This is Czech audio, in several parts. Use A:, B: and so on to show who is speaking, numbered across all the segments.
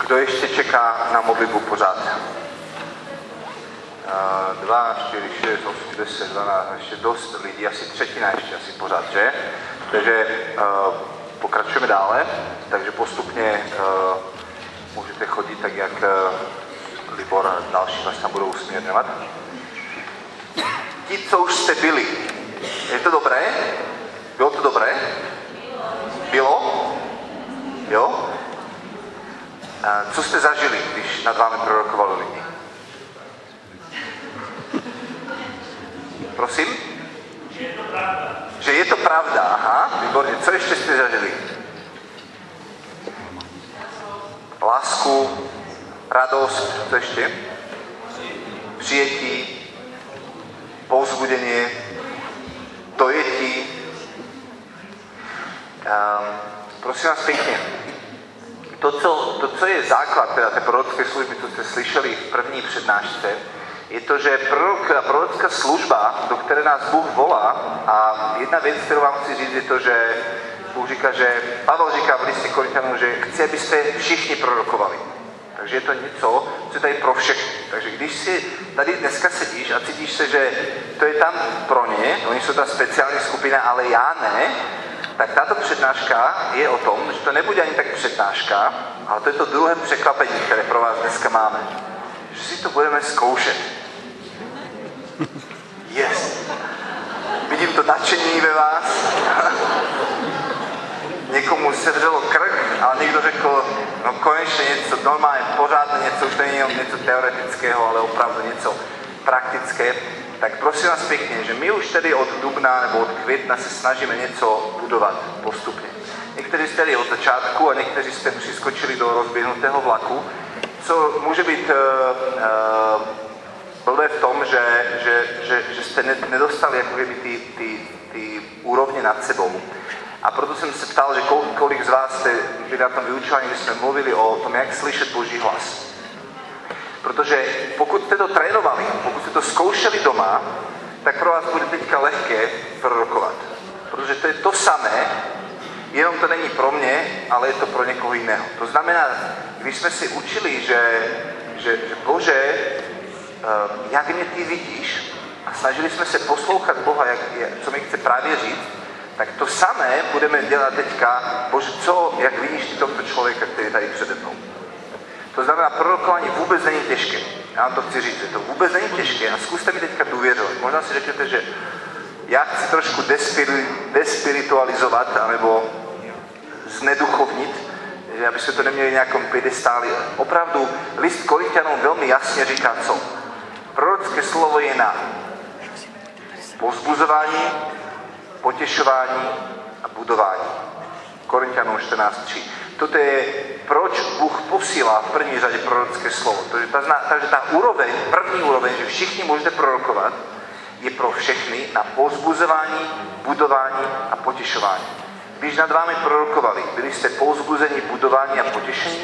A: Kdo ještě čeká na modlitbu pořád? 2, 4, 6, 8, 10, 12, ještě dost lidí, asi třetina ještě asi pořád, že? Takže uh, pokračujeme dále, takže postupně uh, můžete chodit tak, jak uh, Libor a další vás tam budou usměrňovat. Ti, co už jste byli, je to dobré? Bylo to dobré? Bylo? Jo? Co jste zažili, když nad vámi prorokovali lidi? Prosím? Že je to pravda. Že je to pravda, aha, výborně. Co ještě jste zažili? Lásku, radost, co ještě? Přijetí, povzbudení, dojetí. Um, prosím vás pěkně, to co, to, co je základ teda té prorocké služby, co jste slyšeli v první přednášce, je to, že prorok, prorocká služba, do které nás Bůh volá, a jedna věc, kterou vám chci říct, je to, že Bůh říká, že Pavel říká v listě Korintianům, že chce, abyste všichni prorokovali. Takže je to něco, co je tady pro všechny. Takže když si tady dneska sedíš a cítíš se, že to je tam pro ně, oni jsou ta speciální skupina, ale já ne, tak tato přednáška je o tom, že to nebude ani tak přednáška, ale to je to druhé překvapení, které pro vás dneska máme. Že si to budeme zkoušet. Yes. Vidím to nadšení ve vás. Někomu sevřelo krk, ale někdo řekl, no konečně něco normálně, pořádně něco, už není něco teoretického, ale opravdu něco praktické tak prosím vás pěkně, že my už tedy od dubna nebo od května se snažíme něco budovat postupně. Někteří jste tady od začátku a někteří jste přiskočili do rozběhnutého vlaku, co může být uh, uh, blbé v tom, že, že, že, že jste nedostali jako kdyby ty, ty, ty úrovně nad sebou. A proto jsem se ptal, že kolik z vás jste byli na tom vyučování, kdy jsme mluvili o tom, jak slyšet Boží hlas. Protože pokud jste to trénovali, pokud jste to zkoušeli doma, tak pro vás bude teďka lehké prorokovat. Protože to je to samé, jenom to není pro mě, ale je to pro někoho jiného. To znamená, když jsme si učili, že, že, že Bože, eh, jak mě ty vidíš, a snažili jsme se poslouchat Boha, jak, co mi chce právě říct, tak to samé budeme dělat teďka, Bože, co, jak vidíš ty tohoto člověka, který je tady přede mnou. To znamená, prorokování vůbec není těžké. Já vám to chci říct, že to vůbec není těžké a zkuste mi teďka důvěřovat. Možná si řeknete, že já chci trošku despiritualizovat, anebo zneduchovnit, že aby se to neměli nějakom pědestáli. Opravdu list Korintianům velmi jasně říká co? Prorocké slovo je na pozbuzování, potěšování a budování. Korintianům 14.3. Toto je, proč Bůh posílá v první řadě prorocké slovo. Takže ta, takže ta úroveň, první úroveň, že všichni můžete prorokovat, je pro všechny na pozbuzování, budování a potěšování. Když nad vámi prorokovali, byli jste pozbuzeni, budování a potěšení?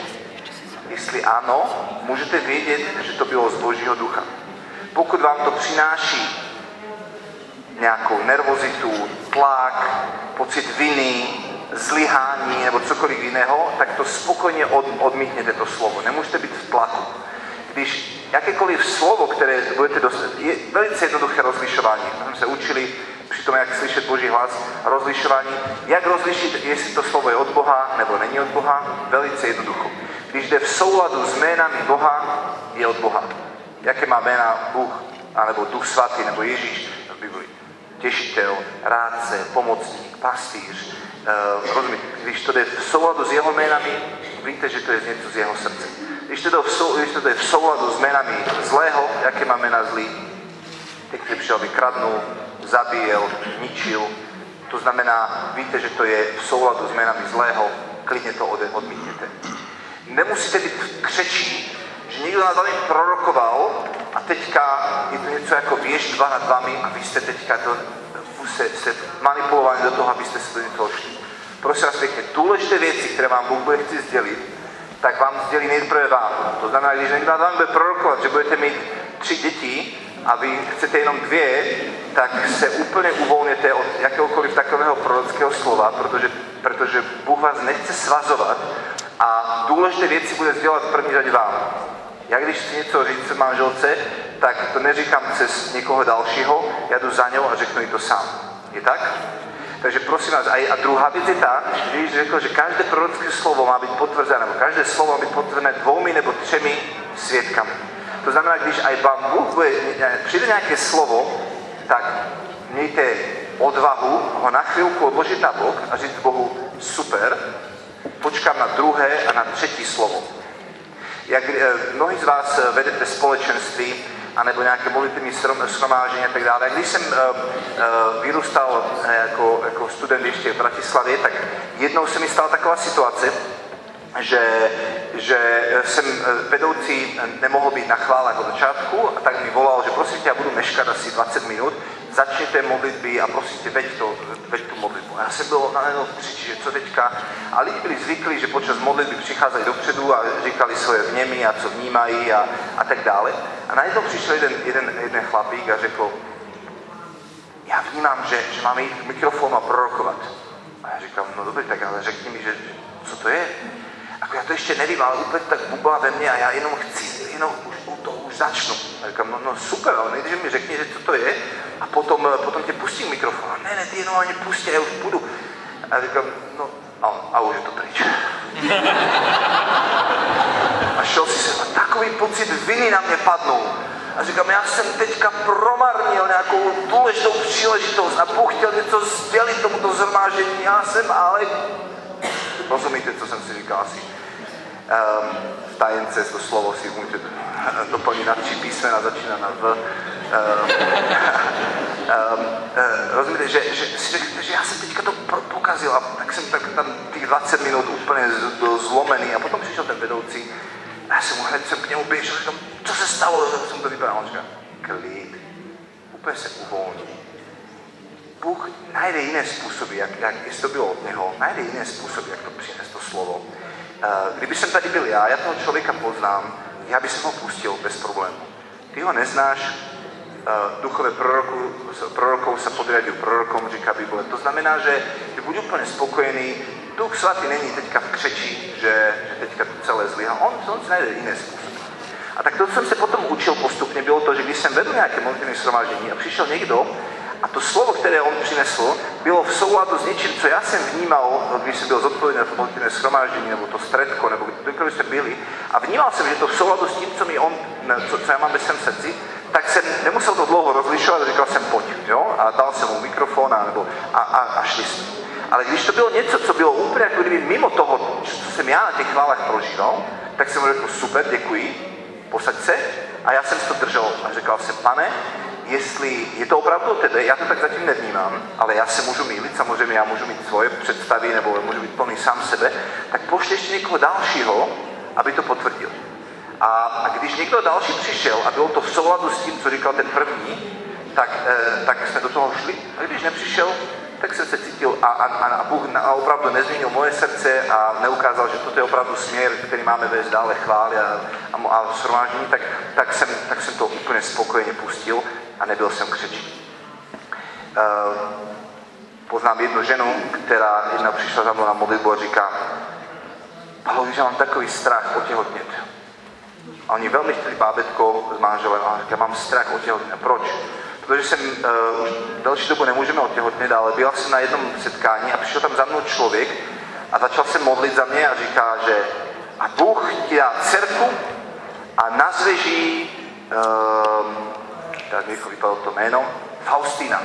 A: Jestli ano, můžete vědět, že to bylo z Božího ducha. Pokud vám to přináší nějakou nervozitu, tlak, pocit viny, zlyhání nebo cokoliv jiného, tak to spokojně od, odmítněte to slovo. Nemůžete být v tlaku. Když jakékoliv slovo, které budete dostat, je velice jednoduché rozlišování. My jsme se učili při tom, jak slyšet Boží hlas, rozlišování, jak rozlišit, jestli to slovo je od Boha nebo není od Boha, velice jednoducho. Když jde v souladu s jménami Boha, je od Boha. Jaké má jména Bůh, anebo Duch Svatý, nebo Ježíš v Biblii. Těšitel, rádce, pomocník, pastýř, Uh, rozumíte, když to jde v souladu s jeho jménami, víte, že to je něco z jeho srdce. Když to, jde v, sou, když to jde v souladu s jménami zlého, jaké má jména zlý, ty, který přišel, vykradnul, zabíjel, ničil, to znamená, víte, že to je v souladu s jménami zlého, klidně to odmítněte. Nemusíte být křečí, že někdo nad vámi prorokoval a teďka je to něco jako věž dva nad vámi a vy jste teďka to se, se manipulovali do toho, abyste se do někoho šli. Prosím vás pěkně, důležité věci, které vám Bůh bude chci sdělit, tak vám sdělí nejprve vám. To znamená, když někdo vám bude prorokovat, že budete mít tři děti a vy chcete jenom dvě, tak se úplně uvolněte od jakéhokoliv takového prorockého slova, protože, protože Bůh vás nechce svazovat, a důležité věci bude sdělat v první řadě vám. Já když chci něco říct manželce, tak to neříkám přes někoho dalšího, já jdu za něho a řeknu jí to sám. Je tak? Takže prosím vás, a, druhá věc je ta, že Ježíš řekl, že každé prorocké slovo má být potvrzené, nebo každé slovo má být potvrzené dvoumi nebo třemi svědkami. To znamená, když aj vám Bůh bude, přijde nějaké slovo, tak mějte odvahu ho na chvilku odložit na bok a říct Bohu, super, počkám na druhé a na třetí slovo. Jak eh, mnohí z vás eh, vedete společenství, anebo nějaké modlitevní shromáždění a tak dále. Když jsem uh, uh, vyrůstal jako, jako student ještě v Bratislavě, tak jednou se mi stala taková situace, že, že jsem vedoucí nemohl být na chválách od začátku a tak mi volal, že prosím tě, já budu meškat asi 20 minut, začněte modlitby a prosím tě, veď, to, veď tu modlitbu. A já jsem byl najednou v že co teďka. A lidi byli zvyklí, že počas modlitby přicházejí dopředu a říkali svoje vněmy a co vnímají a, a tak dále. A najednou přišel jeden, jeden, jeden chlapík a řekl, já vnímám, že, že máme jít k mikrofonu a prorokovat. A já říkám, no dobře, tak ale řekni mi, že, co to je. Jako já to ještě nevím, ale úplně tak bubla ve mně a já jenom chci, jenom už začnu. A říkám, no, no super, ale nejdřív mi řekni, že co to je a potom, potom tě pustím mikrofon. A ne, ne, ty jenom ani pustí, já už budu. A říkám, no, a, a už je to pryč. A šel si se, a takový pocit viny na mě padnou. A říkám, já jsem teďka promarnil nějakou důležitou příležitost a Bůh chtěl něco sdělit tomuto zhromáždění. Já jsem ale Rozumíte, co jsem si říkal asi? V tajence to slovo si můžete doplnit na tři písmena, začíná na V. Um, um, uh, rozumíte, že, že si řeknete, že já jsem teďka to pokazil a tak jsem tak tam těch 20 minut úplně zlomený a potom přišel ten vedoucí a já jsem mu hned jsem k němu běžel, říkám, co se stalo, jsem to vypadal, on říká, klid, úplně se uvolní Bůh najde jiné způsoby, jak, jak jestli to bylo od něho, najde jiné způsoby, jak to přinést to slovo. Kdyby jsem tady byl já, já toho člověka poznám, já bych ho pustil bez problému. Ty ho neznáš, duchové proroku, prorokou se podriadují prorokom, říká Bible. To znamená, že ty buď úplně spokojený, Duch svatý není teďka v křeči, že, že teďka to celé zlyhá. On, on si najde jiné způsoby. A tak to, co jsem se potom učil postupně, bylo to, že když jsem vedl nějaké modlitevní shromáždění a přišel někdo, a to slovo, které on přinesl, bylo v souladu s něčím, co já jsem vnímal, když jsem byl zodpovědný v modlitevné schromáždění, nebo to stredko, nebo kdekoliv jste byli, a vnímal jsem, že to v souladu s tím, co, mi on, co, co já mám ve svém srdci, tak jsem nemusel to dlouho rozlišovat, říkal jsem pojď, jo? a dal jsem mu mikrofon a, nebo, a, a, a šli jsme. Ale když to bylo něco, co bylo úplně jako kdyby mimo toho, co jsem já na těch chválách prožíval, tak jsem mu řekl, super, děkuji, posaď se. A já jsem to držel a říkal jsem, pane, jestli je to opravdu tebe, já to tak zatím nevnímám, ale já se můžu mýlit, samozřejmě já můžu mít svoje představy nebo můžu být plný sám sebe, tak pošli ještě někoho dalšího, aby to potvrdil. A, a když někdo další přišel a bylo to v souladu s tím, co říkal ten první, tak, eh, tak jsme do toho šli. A když nepřišel, tak jsem se cítil a, a, a Bůh a opravdu nezměnil moje srdce a neukázal, že toto je opravdu směr, který máme vést dále chvály a, a, a shromáždění, tak, tak, jsem, tak jsem to úplně spokojeně pustil a nebyl jsem křečí. Uh, poznám jednu ženu, která jedna přišla za mnou na modlitbu a říká, Pavlo, že mám takový strach otěhotnět. A oni velmi chtěli bábetko s manželem a říká, mám strach otěhotnět. Proč? Protože jsem uh, už další dobu nemůžeme otěhotnět, ale byla jsem na jednom setkání a přišel tam za mnou člověk a začal se modlit za mě a říká, že a Bůh ti dá dcerku a nazveš jí uh, teraz mi vypadalo to jméno, Faustina.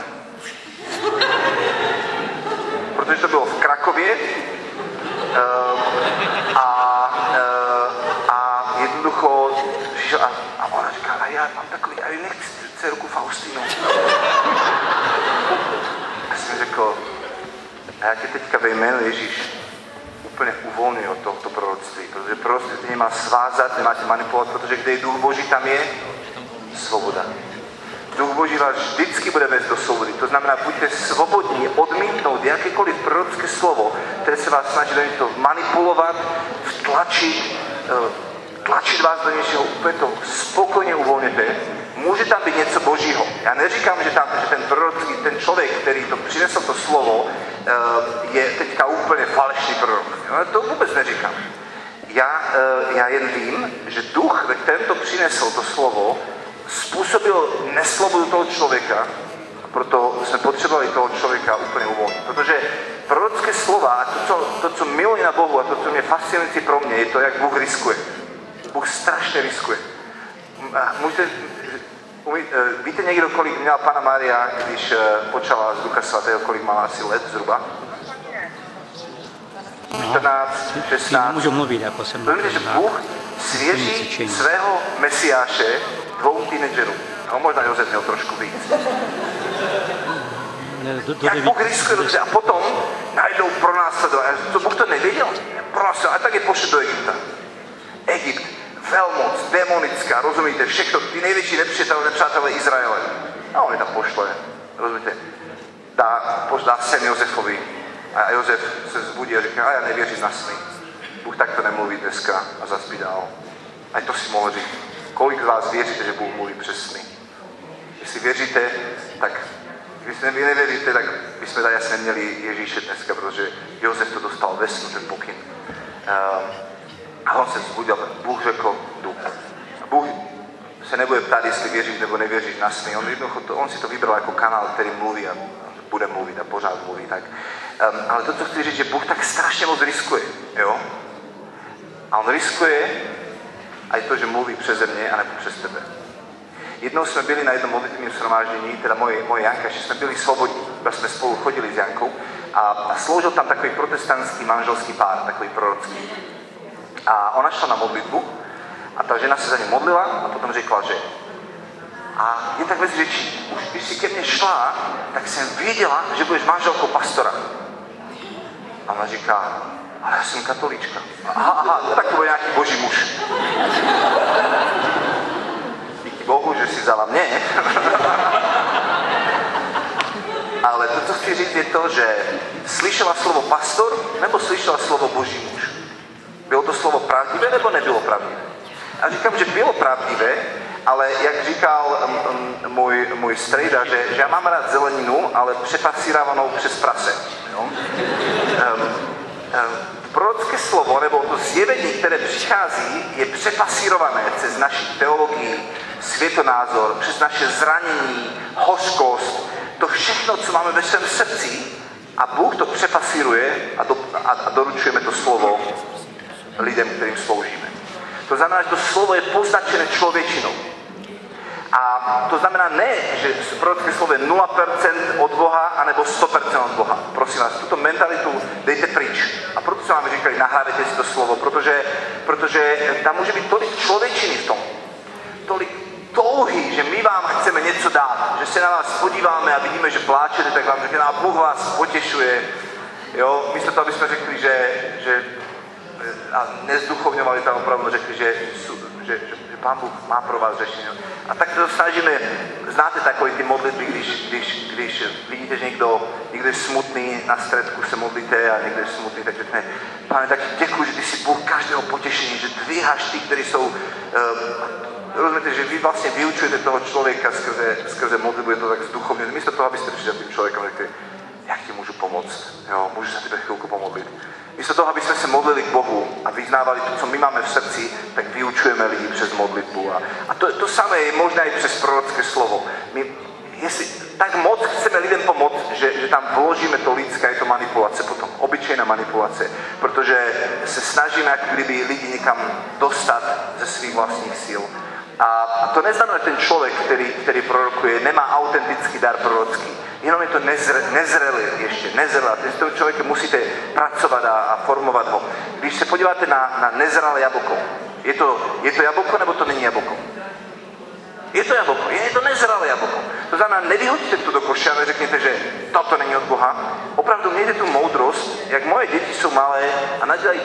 A: Protože to bylo v Krakově uh, a, uh, a jednoducho přišel a, a ona říká, a já mám takový, nechci dcerku Faustinu. A jsem řekl, a já tě teďka ve jménu Ježíš úplně uvolňuji od tohoto proroctví, protože proroctví tě nemá svázat, nemá tě manipulovat, protože kde je duch Boží, tam je svoboda. Duch Boží vás vždycky bude vést do svobody. To znamená, buďte svobodní odmítnout jakékoliv prorocké slovo, které se vás snaží do něčeho manipulovat, vtlačit, eh, tlačit vás do něčeho, úplně to spokojně uvolněte. Může tam být něco božího. Já neříkám, že, tam, že ten prorocký, ten člověk, který to přinesl to slovo, eh, je teďka úplně falešný prorok. To vůbec neříkám. já, eh, já jen vím, že duch, který to přinesl, to slovo, způsobil neslobodu toho člověka, proto jsme potřebovali toho člověka úplně uvolnit. Protože prorocké slova a to, co, to, co miluji na Bohu a to, co mě fascinující pro mě, je to, jak Bůh riskuje. Bůh strašně riskuje. Můžete, umí, eh, víte někdo, kolik měla Pana Maria, když eh, počala z Ducha Svatého, kolik má asi let zhruba? 14, 16.
B: Můžu mluvit, jako jsem
A: Víme, že Bůh svěří svého mesiáše dvou teenagerů. No, možná Josef měl trošku víc.
B: do, do
A: Jak Bůh riskuje dobře a potom najdou pro nás To Bůh to nevěděl. Pro nás a tak je pošle do Egypta. Egypt, velmoc, demonická, rozumíte, všechno, ty největší nepřátelé, nepřátelé Izraele. A on je tam pošle, rozumíte, dá, dá sen Josefovi. A Josef se zbudí a říká, a já nevěřím na sny. Bůh takto nemluví dneska a zaspí dál. A to si mohl říct. Kolik z vás věříte, že Bůh mluví přes sny? Jestli věříte, tak když vy nevěříte, tak bychom tady asi neměli Ježíše dneska, protože Josef to dostal ve snu, ten pokyn. Um, a on se vzbudil, Bůh řekl, jdu. Bůh se nebude ptát, jestli věříš nebo nevěříš na sny. On, on si to vybral jako kanál, který mluví a bude mluvit a pořád mluví. Tak. Um, ale to, co chci říct, že Bůh tak strašně moc riskuje. Jo? A on riskuje a je to, že mluví přeze mě a nebo přes tebe. Jednou jsme byli na jednom modlitevním shromáždění, teda moje, moje Janka, že jsme byli svobodní, jsme spolu chodili s Jankou a, a sloužil tam takový protestantský manželský pár, takový prorocký. A ona šla na modlitbu a ta žena se za ně modlila a potom řekla, že a jen tak mezi řečí, už když si ke mně šla, tak jsem věděla, že budeš manželkou pastora. A ona říká, ale já jsem katolička. Aha, aha, tak to bude nějaký boží muž. Díky bohu, že si vzala mě. ale to, co chci říct, je to, že slyšela slovo pastor, nebo slyšela slovo boží muž. Bylo to slovo pravdivé nebo nebylo pravdivé? A říkám, že bylo pravdivé, ale jak říkal um, můj, můj strejda, že, že já mám rád zeleninu, ale přepasírávanou přes prase. Jo? Um, um, prorocké slovo, nebo to zjevení, které přichází, je přepasírované přes naši teologii, světonázor, přes naše zranění, hořkost, to všechno, co máme ve svém srdci, a Bůh to přepasíruje a, do, a, a doručujeme to slovo lidem, kterým sloužíme. To znamená, že to slovo je poznačené člověčinou. A to znamená ne, že prorocké slovo je 0% od Boha, anebo 100% od Boha. Prosím vás, tuto mentalitu dejte pryč. A proto se vám říkali, nahrávajte si to slovo, protože, protože tam může být tolik člověčiny v tom. Tolik touhy, že my vám chceme něco dát, že se na vás podíváme a vidíme, že pláčete, tak vám řekne, a Bůh vás potěšuje. Jo, místo toho, aby jsme řekli, že, že a nezduchovňovali tam opravdu, řekli, že, že, že, Pán Bůh má pro vás řešení. A tak to snažíme, znáte takové ty modlitby, když, když, když vidíte, že někdo, někdo je smutný, na středku se modlíte a někdo je smutný, tak řekne, pane, tak děkuji, že ty jsi Bůh každého potěšení, že dvíháš ty, kteří jsou, uh, rozumíte, že vy vlastně vyučujete toho člověka skrze, skrze modlitbu, je to tak zduchovně, místo toho, abyste přišli tím člověkem řekli, jak ti můžu pomoct, jo, můžu se tebe chvilku pomodlit. Místo toho, aby jsme se modlili k Bohu a vyznávali to, co my máme v srdci, tak vyučujeme lidi přes modlitbu. A, a to, to samé je možné i přes prorocké slovo. My, jestli tak moc chceme lidem pomoct, že, že tam vložíme to lidské, je to manipulace potom, obyčejná manipulace, protože se snažíme jak kdyby lidi někam dostat ze svých vlastních sil. A, a to neznamená, že ten člověk, který, který prorokuje, nemá autentický dar prorocký. Jenom je to nezre, nezrelý ještě, nezrelý. S tím člověkem musíte pracovat a, a formovat ho. Když se podíváte na, na nezralé jablko, je to, je to jablko nebo to není jablko? Je to jablko, je to nezralé jablko. To znamená, nevyhodíte to do koše a neřekněte, že toto není od Boha. Opravdu mějte tu moudrost, jak moje děti jsou malé a nadělají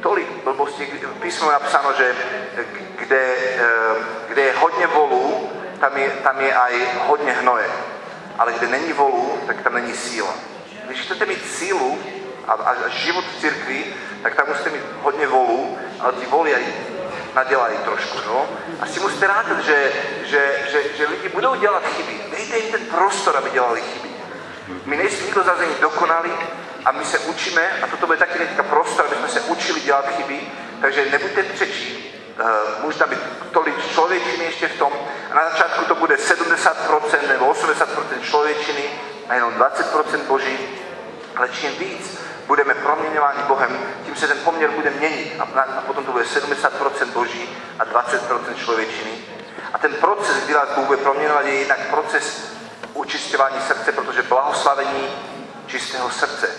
A: tolik blbostí. V písmu je napsáno, že kde, eh, kde je hodně volů, tam je, tam je aj hodně hnoje. Ale kde není volů, tak tam není síla. Když chcete mít sílu a, a život v církvi, tak tam musíte mít hodně volů, ale ty voly aj nadělají trošku. No? A si musíte rádat, že, že, že, že lidi budou dělat chyby. Dejte jim ten prostor, aby dělali chyby. My nejsme nikdo zazení dokonalí a my se učíme, a toto bude taky teďka prostor, aby jsme se učili dělat chyby, Takže nebuďte přečí, může tam být tolik člověčiny ještě v tom. A na začátku to bude 70% nebo 80% člověčiny a jenom 20% boží. Ale čím víc budeme proměňováni Bohem, tím se ten poměr bude měnit. A, a potom to bude 70% boží a 20% člověčiny. A ten proces, kdy vás Bůh bude proměňovat, je jednak proces učistěvání srdce, protože blahoslavení čistého srdce,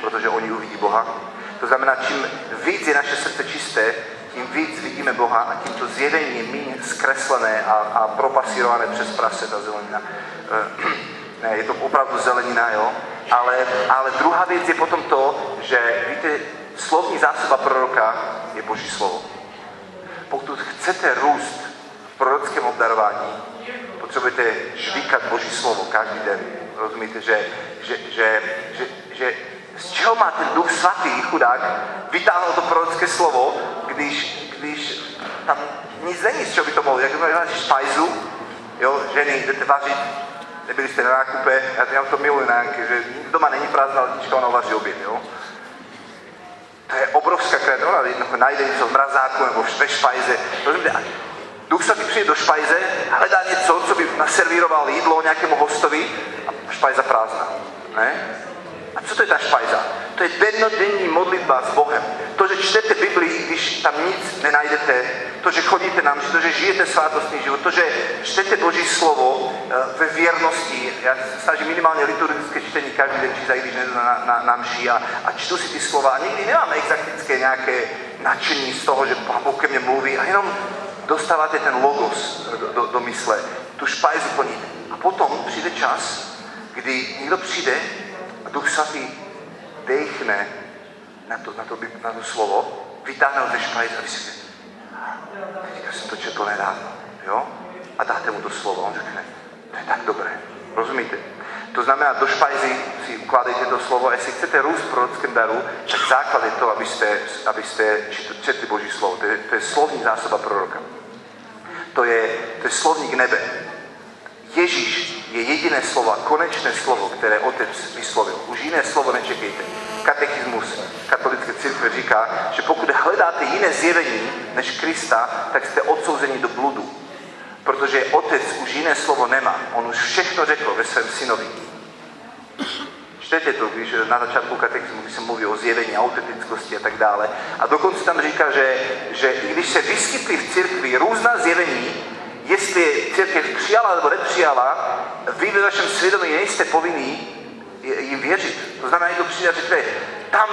A: protože oni uvidí Boha. To znamená, čím víc je naše srdce čisté, tím víc vidíme Boha a tím to zjevení je méně zkreslené a, a propasírované přes prase ta zelenina. ne, je to opravdu zelenina, jo? Ale, ale druhá věc je potom to, že víte, slovní zásoba proroka je Boží slovo. Pokud chcete růst v prorockém obdarování, potřebujete žvíkat Boží slovo každý den. Rozumíte, že, že, že, že, že z čeho má ten duch svatý, chudák, vytáhnout to prorocké slovo, když, když tam nic není, z čeho by to mohlo. Jak máš špajzu, jo, ženy, jdete vařit, nebyli jste na nákupě, já, já to miluji na že doma není prázdná lednička, ona vaří oběd, jo. To je obrovská kreativita, ona najde něco v mrazáku nebo ve špajze. Rozumíte, Duch Svatý přijde do špajze, hledá něco, co by naservíroval jídlo nějakému hostovi a špajza prázdná. Ne? A co to je ta špajza? To je dennodenní modlitba s Bohem. To, že čtete Biblii, když tam nic nenajdete, to, že chodíte na mši, to, že žijete svátostný život, to, že čtete Boží slovo eh, ve věrnosti. Já se snažím minimálně liturgické čtení každý den čítat, když nejdu na, na, na mši a, a čtu si ty slova. A nikdy nemám exaktické nějaké nadšení z toho, že Pán Bůh ke mně mluví a jenom dostáváte ten logos do, do, do mysle, tu špajzu plníte. A potom přijde čas, kdy někdo přijde Duch Svatý dechne na to, na to, na to slovo, vytáhne ze špajzy a vysvětlí. Teďka jsem to četl nedávno, jo? A dáte mu to slovo. On řekne, to je tak dobré. Rozumíte? To znamená, do špajzy si ukládejte to slovo a jestli chcete růst v prorockém daru, tak základ je to, abyste, abyste četli Boží slovo. To je, to je slovní zásoba proroka. To je, to je slovník nebe. Ježíš je jediné slovo, konečné slovo, které otec vyslovil. Už jiné slovo nečekejte. Katechismus katolické církve říká, že pokud hledáte jiné zjevení než Krista, tak jste odsouzeni do bludu. Protože otec už jiné slovo nemá. On už všechno řekl ve svém synovi. Čtete to, když na začátku katechismu, se mluví o zjevení, autentickosti a tak dále. A dokonce tam říká, že, že i když se vyskytly v církvi různá zjevení, jestli církev přijala nebo nepřijala, vy ve vašem svědomí nejste povinní jim věřit. To znamená, někdo přijde a řekne, tam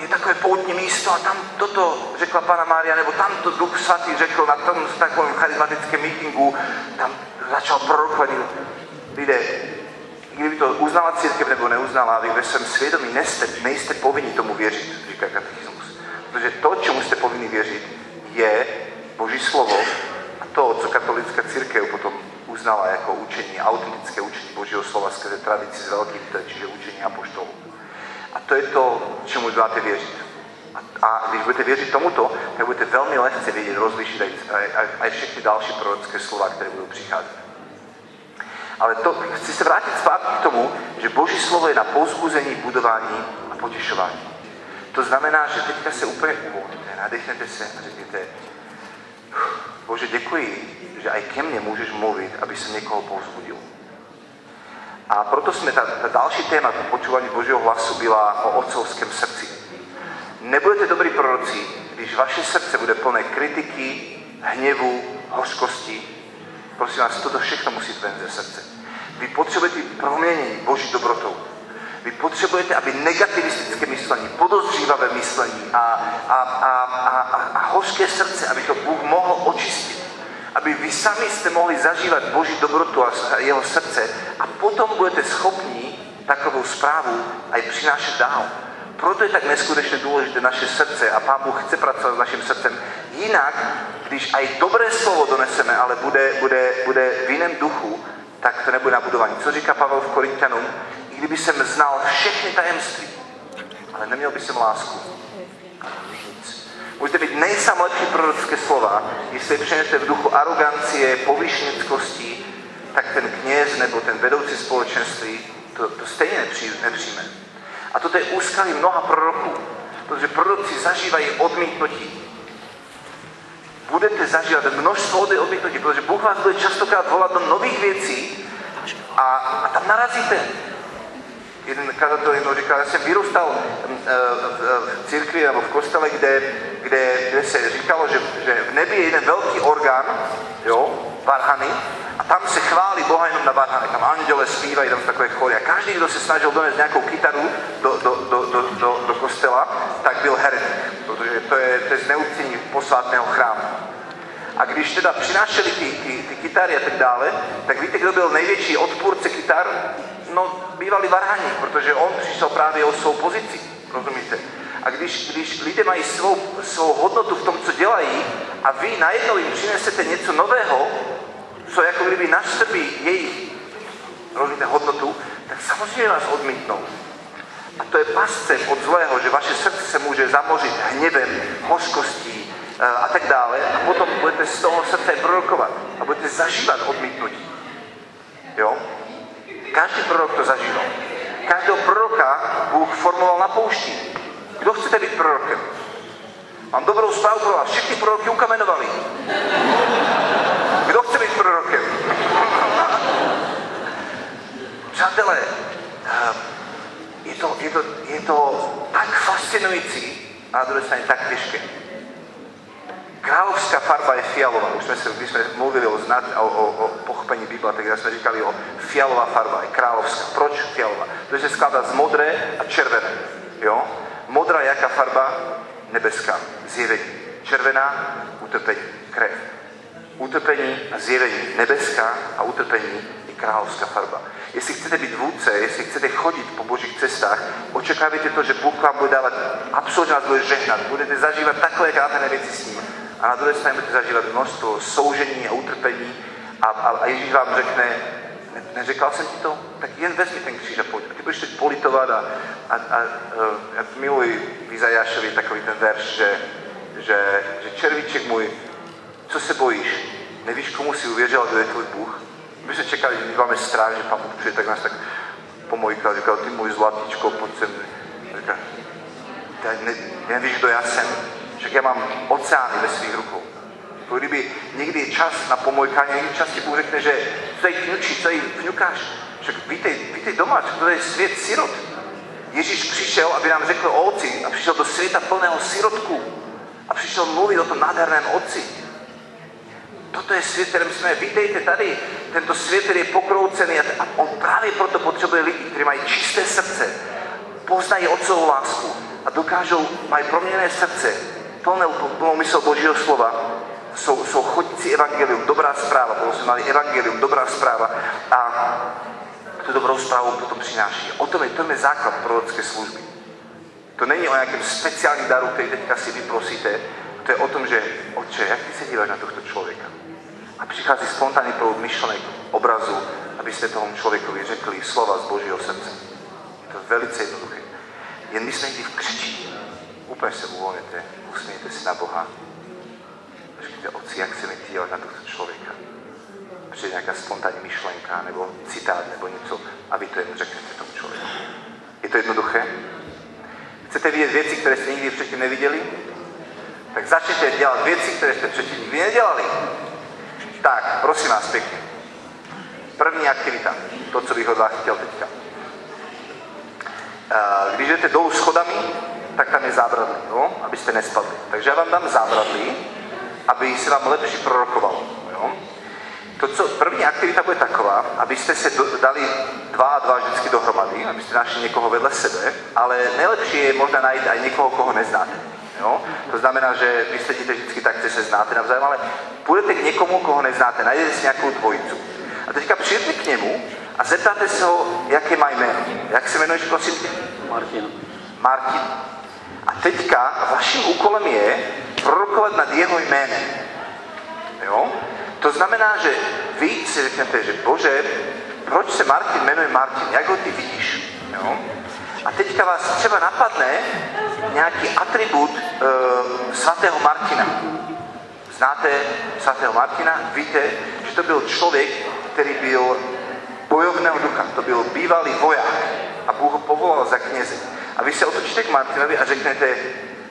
A: je takové poutní místo a tam toto řekla Pana Mária, nebo tam to Duch Svatý řekl na tom takovém charismatickém meetingu, tam začal prorokovat. Lidé, kdyby to uznala církev nebo neuznala, vy ve svém svědomí nejste, nejste povinni tomu věřit, říká katechismus. Protože to, čemu jste povinni věřit, je Boží slovo a to, co katolická církev potom uznala jako učení, autentické učení Božího slova skrze tradici z velkých, čiže učení apoštolů. A to je to, čemu máte věřit. A, a když budete věřit tomuto, tak budete velmi lehce vědět, rozlišit i všechny další prorocké slova, které budou přicházet. Ale to, chci se vrátit zpátky k tomu, že Boží slovo je na pozbuzení, budování a potěšování. To znamená, že teďka se úplně uvolníte, nadechnete se a řekněte, Bože, děkuji, že i ke mně můžeš mluvit, aby se někoho povzbudil. A proto jsme ta, ta další téma počúvání Božího hlasu byla o otcovském srdci. Nebudete dobrý proroci, když vaše srdce bude plné kritiky, hněvu, hořkosti. Prosím vás, toto všechno musí ven ze srdce. Vy potřebujete proměnění Boží dobrotou. Vy potřebujete, aby negativistické myšlení, podozřívavé myšlení a, a, a, a, a, a hořké srdce, aby to Bůh mohl očistit. Aby vy sami jste mohli zažívat Boží dobrotu a jeho srdce a potom budete schopni takovou zprávu aj přinášet dál. Proto je tak neskutečně důležité naše srdce a Pán Bůh chce pracovat s naším srdcem. Jinak, když aj dobré slovo doneseme, ale bude, bude, bude v jiném duchu, tak to nebude nabudování. Co říká Pavel v Korintianům? I kdyby jsem znal všechny tajemství, ale neměl by jsem lásku. Můžete být nejsam lepší prorocké slova, jestli přinete v duchu arogancie, povyšnickosti, tak ten kněz nebo ten vedoucí společenství to, to stejně nepřijme. A toto je úskalí mnoha proroků, protože proroci zažívají odmítnutí. budete zažívat množstvo odmítnutí, protože Bůh vás bude častokrát volat do nových věcí a, a tam narazíte. Jeden kazatel jednou říkal, já jsem vyrůstal v církvi nebo v kostele, kde, kde, kde se říkalo, že, že v nebi je jeden velký orgán, jo, varhany, a tam se chválí Boha jenom na varhany. Tam anděle zpívají, tam takové chory. A každý, kdo se snažil donést nějakou kytaru do, do, do, do, do, do kostela, tak byl heretik, protože to je, to je zneuctění posvátného chrámu. A když teda přinášeli ty, ty, ty kytary a tak dále, tak víte, kdo byl největší odpůrce kytar? No, bývalý varhaní, protože on přišel právě o svou pozici, rozumíte? A když, když lidé mají svou, svou hodnotu v tom, co dělají, a vy najednou jim přinesete něco nového, co jako kdyby naštrbí jejich rozumíte, hodnotu, tak samozřejmě vás odmítnou. A to je pascem od zlého, že vaše srdce se může zamořit hněvem, hořkostí eh, a tak dále. A potom budete z toho srdce prorokovat a budete zažívat odmítnutí. Jo? Každý prorok to zažíval. Každého proroka Bůh formoval na poušti. Kdo chcete být prorokem? Mám dobrou zprávu pro vás. Všichni proroky ukamenovali. Kdo chce být prorokem? Přátelé, eh, je to, je, to, je to tak fascinující a na druhé tak těžké. Královská farba je fialová. Už jsme, se, když jsme mluvili o, znat, o, o, o pochopení Bible, tak jsme říkali o fialová farba, je královská. Proč fialová? Protože se skládá z modré a červené. Jo? Modrá jaká farba? Nebeská, zjevení. Červená, utrpení, krev. Utrpení a zjevení, nebeská a utrpení je královská farba. Jestli chcete být vůdce, jestli chcete chodit po božích cestách, očekávajte to, že Bůh vám bude dávat, absolutně vás bude žehnat, budete zažívat takové krásné věci s ním. A na druhé straně budete zažívat množstvo soužení a utrpení a, a, a Ježíš vám řekne, ne, neřekl jsem ti to? Tak jen vezmi ten kříž a pojď. A ty budeš teď politovat a, a, a, a já miluji v Izajášovi takový ten verš, že, že, že červíček můj, co se bojíš? Nevíš, komu si uvěřil, kdo je tvůj Bůh? My jsme čekali, že máme strach, že Pán Bůh přijde, tak nás tak pomojkal, říkal, ty můj zlatíčko, pojď sem. Říkal, ne, nevíš, kdo já jsem? Však já mám oceány ve svých rukou. To kdyby někdy je čas na pomojkání, někdy čas ti Bůh řekne, že tady co tady vňukáš. Však vítej, vítej doma, to je svět sirot. Ježíš přišel, aby nám řekl o otci a přišel do světa plného sirotku a přišel mluvit o tom nádherném otci. Toto je svět, kterým jsme. Vítejte tady. Tento svět, který je pokroucený a on právě proto potřebuje lidi, kteří mají čisté srdce, poznají otcovou lásku a dokážou, mají proměněné srdce, plné, plnou mysl Božího slova, jsou, jsou chodící evangelium, dobrá zpráva, mali evangelium, dobrá zpráva a tu dobrou zprávu potom přináší. O tom je, to je základ prorocké služby. To není o nějakém speciálním daru, který teďka si vyprosíte, to je o tom, že otče, jak ty se díváš na tohto člověka? A přichází spontánní proud myšlenek, obrazu, abyste tomu člověkovi řekli slova z Božího srdce. Je to velice jednoduché. Jen my jsme někdy v křičí. Úplně se uvolněte, usmějte se na Boha. Řekněte, otci, jak se mi dívat na tohto člověka? Přijde nějaká spontánní myšlenka, nebo citát, nebo něco, a vy to jen řeknete tomu člověku. Je to jednoduché? Chcete vidět věci, které jste nikdy předtím neviděli? Tak začněte dělat věci, které jste předtím nikdy nedělali. Tak, prosím vás pěkně. První aktivita, to, co bych od vás chtěl teďka. Když jdete dolů schodami, tak tam je zábradlí, jo? abyste nespadli. Takže já vám dám zábradlí, aby se vám lepší prorokovalo. Jo? To, co, první aktivita bude taková, abyste se do, dali dva a dva vždycky dohromady, abyste našli někoho vedle sebe, ale nejlepší je možná najít i někoho, koho neznáte. Jo? To znamená, že vy sedíte vždycky tak, že se znáte navzájem, ale půjdete k někomu, koho neznáte, najdete si nějakou dvojicu. A teďka přijete k němu a zeptáte se ho, jaké má jméno. Jak se jmenuješ, prosím tě?
B: Martin.
A: Martin. A teďka vaším úkolem je prorokovat nad jeho jménem. Jo? To znamená, že vy si řeknete, že Bože, proč se Martin jmenuje Martin? Jak ho ty vidíš? Jo? A teďka vás třeba napadne nějaký atribut e, svatého Martina. Znáte svatého Martina? Víte, že to byl člověk, který byl bojovného ducha. To byl bývalý voják a Bůh ho povolal za kněze. A vy se otočíte k Martinovi a řeknete,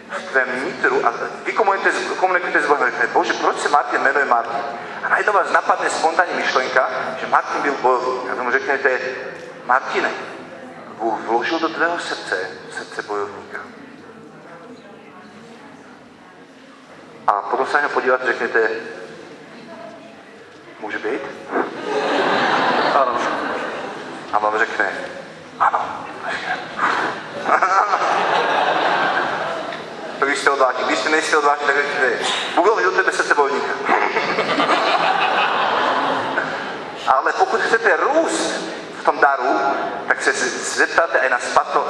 A: v tvém nitru a vy komunikujete, komunikujete s Bohem, řekne, Bože, proč se Martin jmenuje Martin? A najednou vás napadne spontánní myšlenka, že Martin byl bojovník. A tomu řeknete, Martine, Bůh vložil do tvého srdce srdce bojovníka. A potom se na něho podíváte, řeknete, může být? Ano. A vám řekne, ano. To když jste odvážní. Odvážní, tak řeknete, Bůh do tebe bojovníka. Ale pokud chcete růst v tom daru, tak se zeptáte i na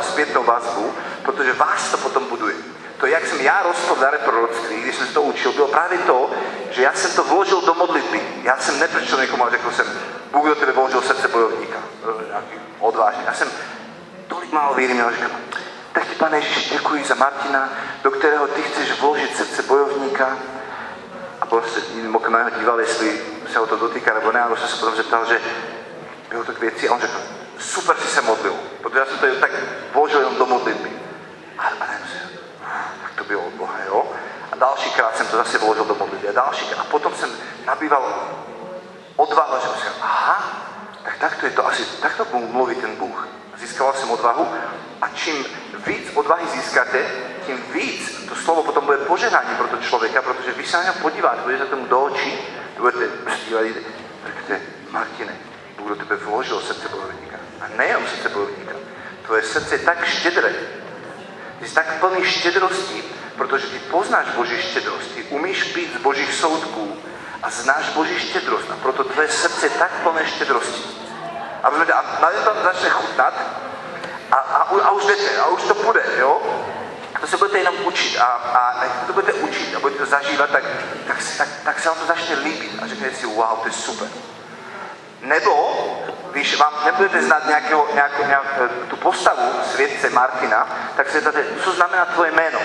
A: zpětnou vazbu, protože vás to potom buduje to, jak jsem já rostl v dare proroctví, když jsem se to učil, bylo právě to, že já jsem to vložil do modlitby. Já jsem neprčil někomu a řekl jsem, Bůh do tebe vložil srdce bojovníka. Odvážně. Já jsem tolik málo víry měl, říkal, tak ti, pane Ježíš, děkuji za Martina, do kterého ty chceš vložit srdce bojovníka. A prostě mohl na něho díval, jestli se o to dotýká nebo ne, a jsem se potom zeptal, že bylo to k věci a on řekl, super si se modlil, protože já jsem to tak vložil jenom do modlitby. A, a to bylo od Boha, jo? A dalšíkrát jsem to zase vložil do modlitby a dalšíkrát. A potom jsem nabýval odvahu, že jsem aha, tak takto je to asi, takto mluví ten Bůh. Získal jsem odvahu a čím víc odvahy získáte, tím víc to slovo potom bude požehnání pro to člověka, protože vy se na něho podíváte, budete tomu do očí, budete dívat, řeknete, Martine, Bůh do tebe vložil srdce bojovníka. A nejenom srdce bojovníka. Tvoje srdce je tak štědré, ty jsi tak plný štědrosti, protože ty poznáš Boží štědrost, ty umíš pít z Božích soudků a znáš Boží štědrost a proto tvoje srdce je tak plné štědrosti. A, a najednou tam začne chutnat a, a, a, už jdete, a už to půjde, jo? A to se budete jenom učit a, a, a to budete učit a budete to zažívat, tak, tak, tak, tak se vám to začne líbit a řeknete si, wow, to je super. Nebo, když vám nebudete znát nějakého, nějakou, nějakou, tu postavu světce Martina, tak se zeptáte, co znamená tvoje jméno?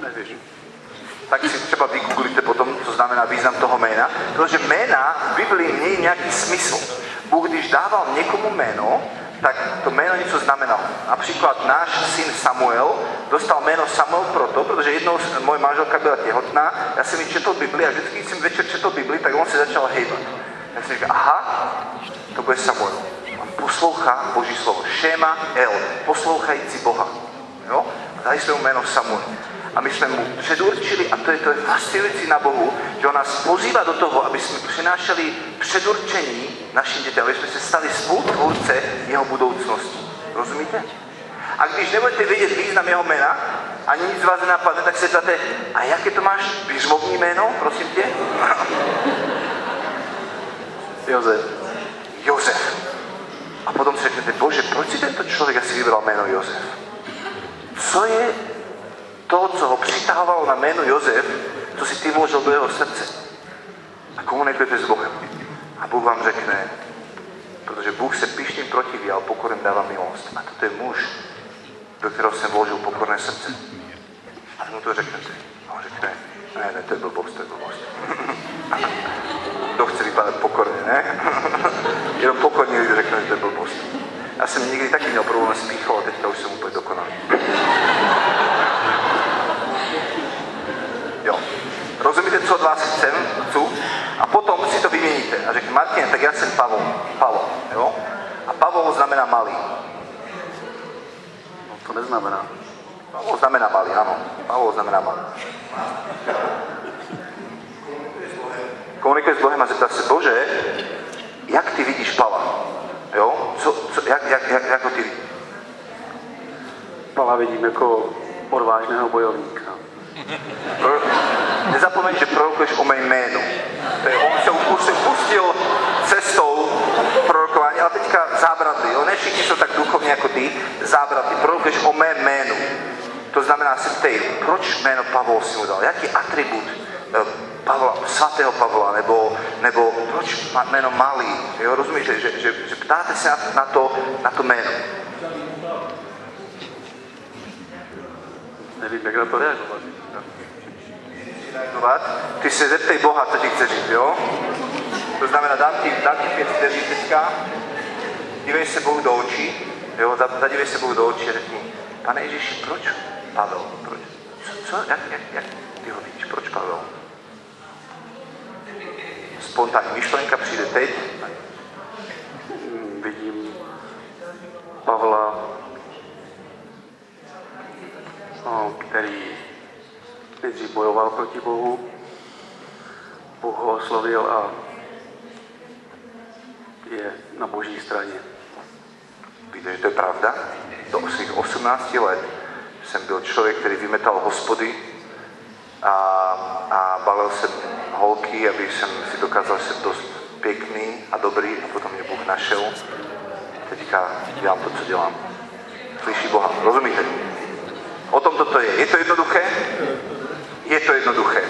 A: Nevíš. Tak si třeba vygooglíte potom, znamená význam toho jména, protože jména v Biblii mějí nějaký smysl. Bůh, když dával někomu jméno, tak to jméno něco znamenalo. Například náš syn Samuel dostal jméno Samuel proto, protože jednou moje manželka byla těhotná, já jsem mi četl Bibli a vždycky, jsem večer četl Bibli, tak on se začal hejbat. Já jsem říkal, aha, to bude Samuel. On poslouchá Boží slovo. Šema El, poslouchající Boha. Jo? Dali jsme mu jméno Samuel. A my jsme mu předurčili, a to je, to je fascinující na Bohu, že on nás pozývá do toho, aby jsme přinášeli předurčení našim dětem, aby jsme se stali spolutvůrce jeho budoucnosti. Rozumíte? A když nebudete vědět význam jeho jména, ani nic vás nenapadne, tak se zeptáte, a jaké to máš běžmovní jméno, prosím tě? Josef. Josef. A potom si řeknete, bože, proč si tento člověk asi vybral jméno Josef? Co je to, co ho přitahovalo na jméno Josef, co si ty vložil do jeho srdce? A komunikujete s Bohem. A Bůh vám řekne, protože Bůh se pišným protiví, ale pokorem dává milost. A toto je muž, do kterého jsem vložil pokorné srdce. A mu to řeknete. A on řekne, ne, ne, to je blbost, to je blbost. Kdo chce vypadat pokorně, ne? Jenom pokorně lidi řekne, že to je blbost. Já jsem nikdy taky měl problém s píchou a teďka už jsem úplně dokonalý. Jo. Rozumíte, co od vás chcem, chci? A potom si to vyměníte. A řekne, Martin, tak já jsem Pavel. Pavel, jo? A Pavel znamená malý.
B: No, to neznamená.
A: Pavel znamená malý, ano. Pavel znamená malý. Komunikuje s Bohem a zeptá se, Bože, jak ty vidíš Pavla? Jo? Co, co, jak, jak, jak, jak ho ty vidíš?
B: Pavla vidím jako odvážného bojovníka.
A: Nezapomeň, že prorokuješ o mé jménu. On se už se pustil cestou prorokování, ale teďka zábraty, ne všichni jsou tak duchovní jako ty, zábraty, prorokuješ o mé jménu. To znamená se ptej, proč jméno Pavel si mu dal, jaký atribut eh, Pavla, svatého Pavla, nebo, nebo proč jméno malý, jo, rozumíš, že, že, že, že ptáte se na, na, to, na to jméno.
B: Nevím, jak na to reagovat.
A: Reagovat, ty se zeptej Boha, co ti chce říct, jo? To znamená, dám ti, dám ti pět vteřin teďka, dívej se Bohu do očí, jo, zadívej se Bohu do očí a řekni, pane Ježíši, proč Pavel? Proč? Co, co jak, jak, jak ty ho vidíš? Proč Pavel? Spontánní myšlenka přijde teď.
B: Vidím Pavla, no, který nejdřív bojoval proti Bohu, Bůh ho oslovil a je na boží straně.
A: Víte, že to je pravda? Do svých 18 let jsem byl člověk, který vymetal hospody a, a balil jsem holky, aby jsem si dokázal, že jsem dost pěkný a dobrý a potom mě Bůh našel. Teďka dělám to, co dělám. Slyší Boha. Rozumíte? O tom toto je. Je to jednoduché? Je to jednoduché.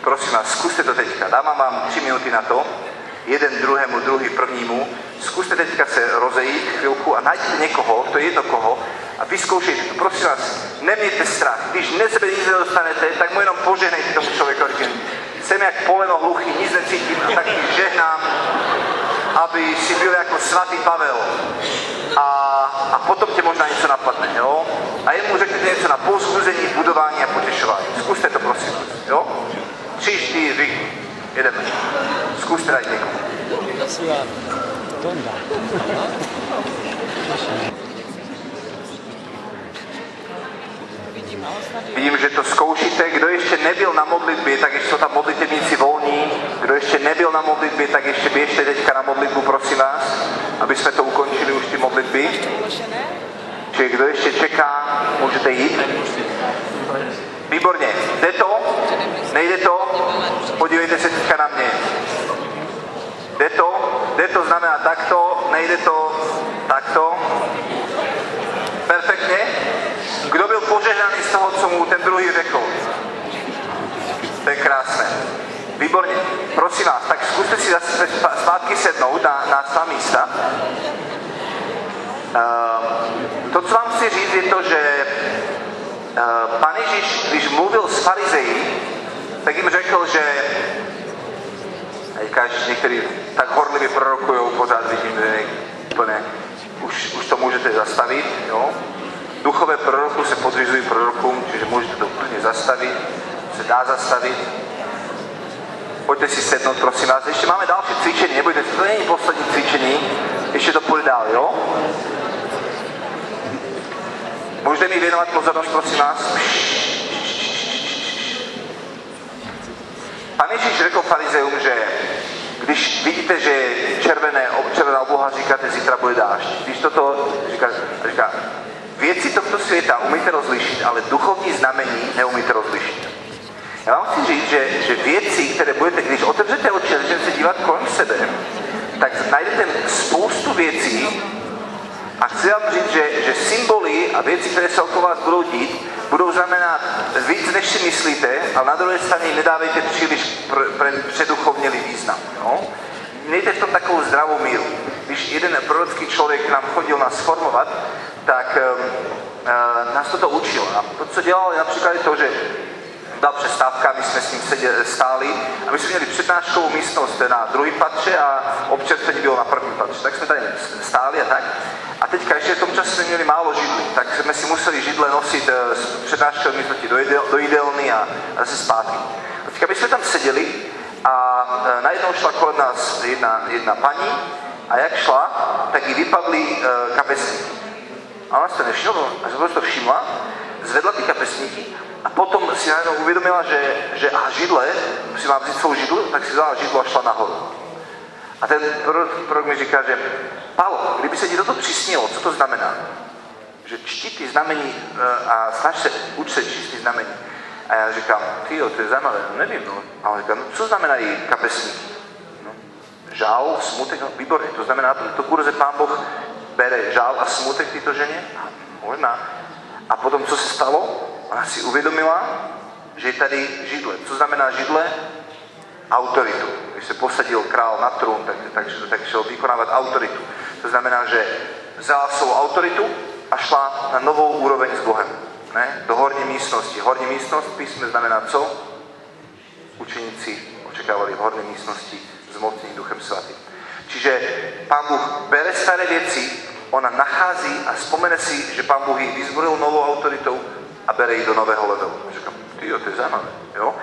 A: Prosím vás, zkuste to teďka. Dávám vám tři minuty na to. Jeden druhému, druhý prvnímu. Zkuste teďka se rozejít chvilku a najděte někoho, to je jedno koho, a vyzkoušejte to. Prosím vás, nemějte strach. Když dnes nic nedostanete, tak mu jenom požehnejte tomu člověku. Jsem jak poleno hluchý, nic necítím, a tak žehnám, aby si byl jako svatý Pavel. A, a potom tě možná něco napadne, jo? A jemu řekněte něco na povzbuzení, budování a potěšování. Zkuste to, prosím jo? Tři, čtyři, jedeme. Zkuste najít někoho. Vidím, že to zkoušíte. Kdo ještě nebyl na modlitbě, tak ještě jsou tam modlitevníci volní. Kdo ještě nebyl na modlitbě, tak ještě běžte teďka na modlitbu, prosím vás, aby jsme to ukončili už ty modlitby. Čili kdo ještě čeká, můžete jít. Výborně. Jde to? Nejde to? Podívejte se teďka na mě. Jde to? Jde to znamená takto, nejde to takto. Perfektně. Požehnaný z toho, co mu ten druhý řekl? To je krásné. Výborně. Prosím vás, tak zkuste si zase zpátky sednout na, na svá místa. Uh, to, co vám chci říct, je to, že uh, Pan Ježíš, když mluvil s farizeji, tak jim řekl, že každý některý tak horlivě prorokují, pořád vidím, že úplně už, už to můžete zastavit, jo? Duchové proroku se podřizují prorokům, čiže můžete to úplně zastavit, se dá zastavit. Pojďte si sednout, prosím vás. Ještě máme další cvičení, nebojte se, to není poslední cvičení, ještě to půjde dál, jo? Můžete mi věnovat pozornost, prosím vás? Pan Ježíš řekl farizeum, že když vidíte, že červené, červená obloha, říkáte, zítra bude dážď. Když toto říká, říká, věci tohoto světa umíte rozlišit, ale duchovní znamení neumíte rozlišit. Já vám chci říct, že, že věci, které budete, když otevřete oči a začnete se dívat kolem sebe, tak najdete spoustu věcí a chci vám říct, že, že symboly a věci, které se okolo vás budou dít, budou znamenat víc, než si myslíte, ale na druhé straně nedávejte příliš pr- předuchovnělý význam. No? Mějte v tom takovou zdravou míru. Když jeden prorocký člověk nám chodil nás formovat, tak uh, nás toto učil. A to, co dělal, je například to, že byla přestávka, my jsme s ním seděli, stáli a my jsme měli přednáškovou místnost na druhém patře a občerstvení bylo na prvním patře. Tak jsme tady stáli a tak. A teďka ještě v tom čase jsme měli málo židlí, tak jsme si museli židle nosit eh, z přednáškové místnosti do, do jídelny a, zase zpátky. A teďka my jsme tam seděli a e, najednou šla kolem nás jedna, jedna paní a jak šla, tak jí vypadly e, kapesníky. A ona se nevšimla, se to všimla, zvedla ty kapesníky a potom si najednou uvědomila, že, že a židle, si má vzít svou židlu, tak si vzala židlu a šla nahoru. A ten prorok, prorok mi říká, že Paolo, kdyby se ti toto přisnilo, co to znamená? Že čti ty znamení eh, a snaž se, uč se číst ty znamení. A já říkám, ty to je zajímavé, no nevím, no. A on říká, no co znamenají kapesníky? No, žál, smutek, no výborně, to znamená, to kurze pán Boh bere žál a smutek tyto ženě? Možná. A potom, co se stalo? Ona si uvědomila, že je tady židle. Co znamená židle? Autoritu. Když se posadil král na trůn, tak, tak, tak šel vykonávat autoritu. To znamená, že vzala svou autoritu a šla na novou úroveň s Bohem. Ne? Do horní místnosti. Horní místnost písme znamená co? Učeníci očekávali v horní místnosti zmocnění Duchem Svatým. Čiže Pán Bůh bere staré věci ona nachází a vzpomene si, že pán Bůh ji vyzvolil novou autoritou a bere ji do nového levelu. Říkám, ty jo, to je zajímavé. Jo?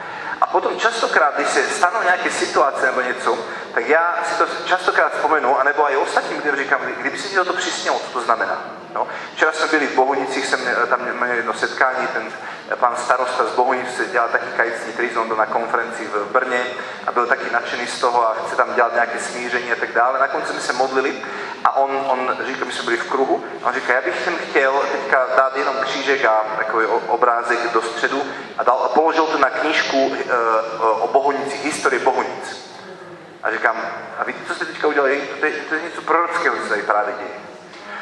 A: A potom častokrát, když se stanou nějaké situace nebo něco, tak já si to častokrát vzpomenu, anebo i ostatním lidem říkám, kdyby si to přisnělo, co to znamená. No. Včera jsme byli v Bohunicích, jsem tam měl jedno setkání, ten pan starosta z Bohunic se dělal taky kající trizon, byl na konferenci v Brně a byl taky nadšený z toho a chce tam dělat nějaké smíření a tak dále. Na konci jsme se modlili a on, on říkal, my jsme byli v kruhu, a on říká, já bych sem chtěl teďka dát jenom křížek a takový obrázek do středu a, dal, a položil to na knížku e, o Bohunicích, historie Bohunic. A říkám, a víte, co jste teďka udělali? To je, to je něco prorockého, co tady právě děje.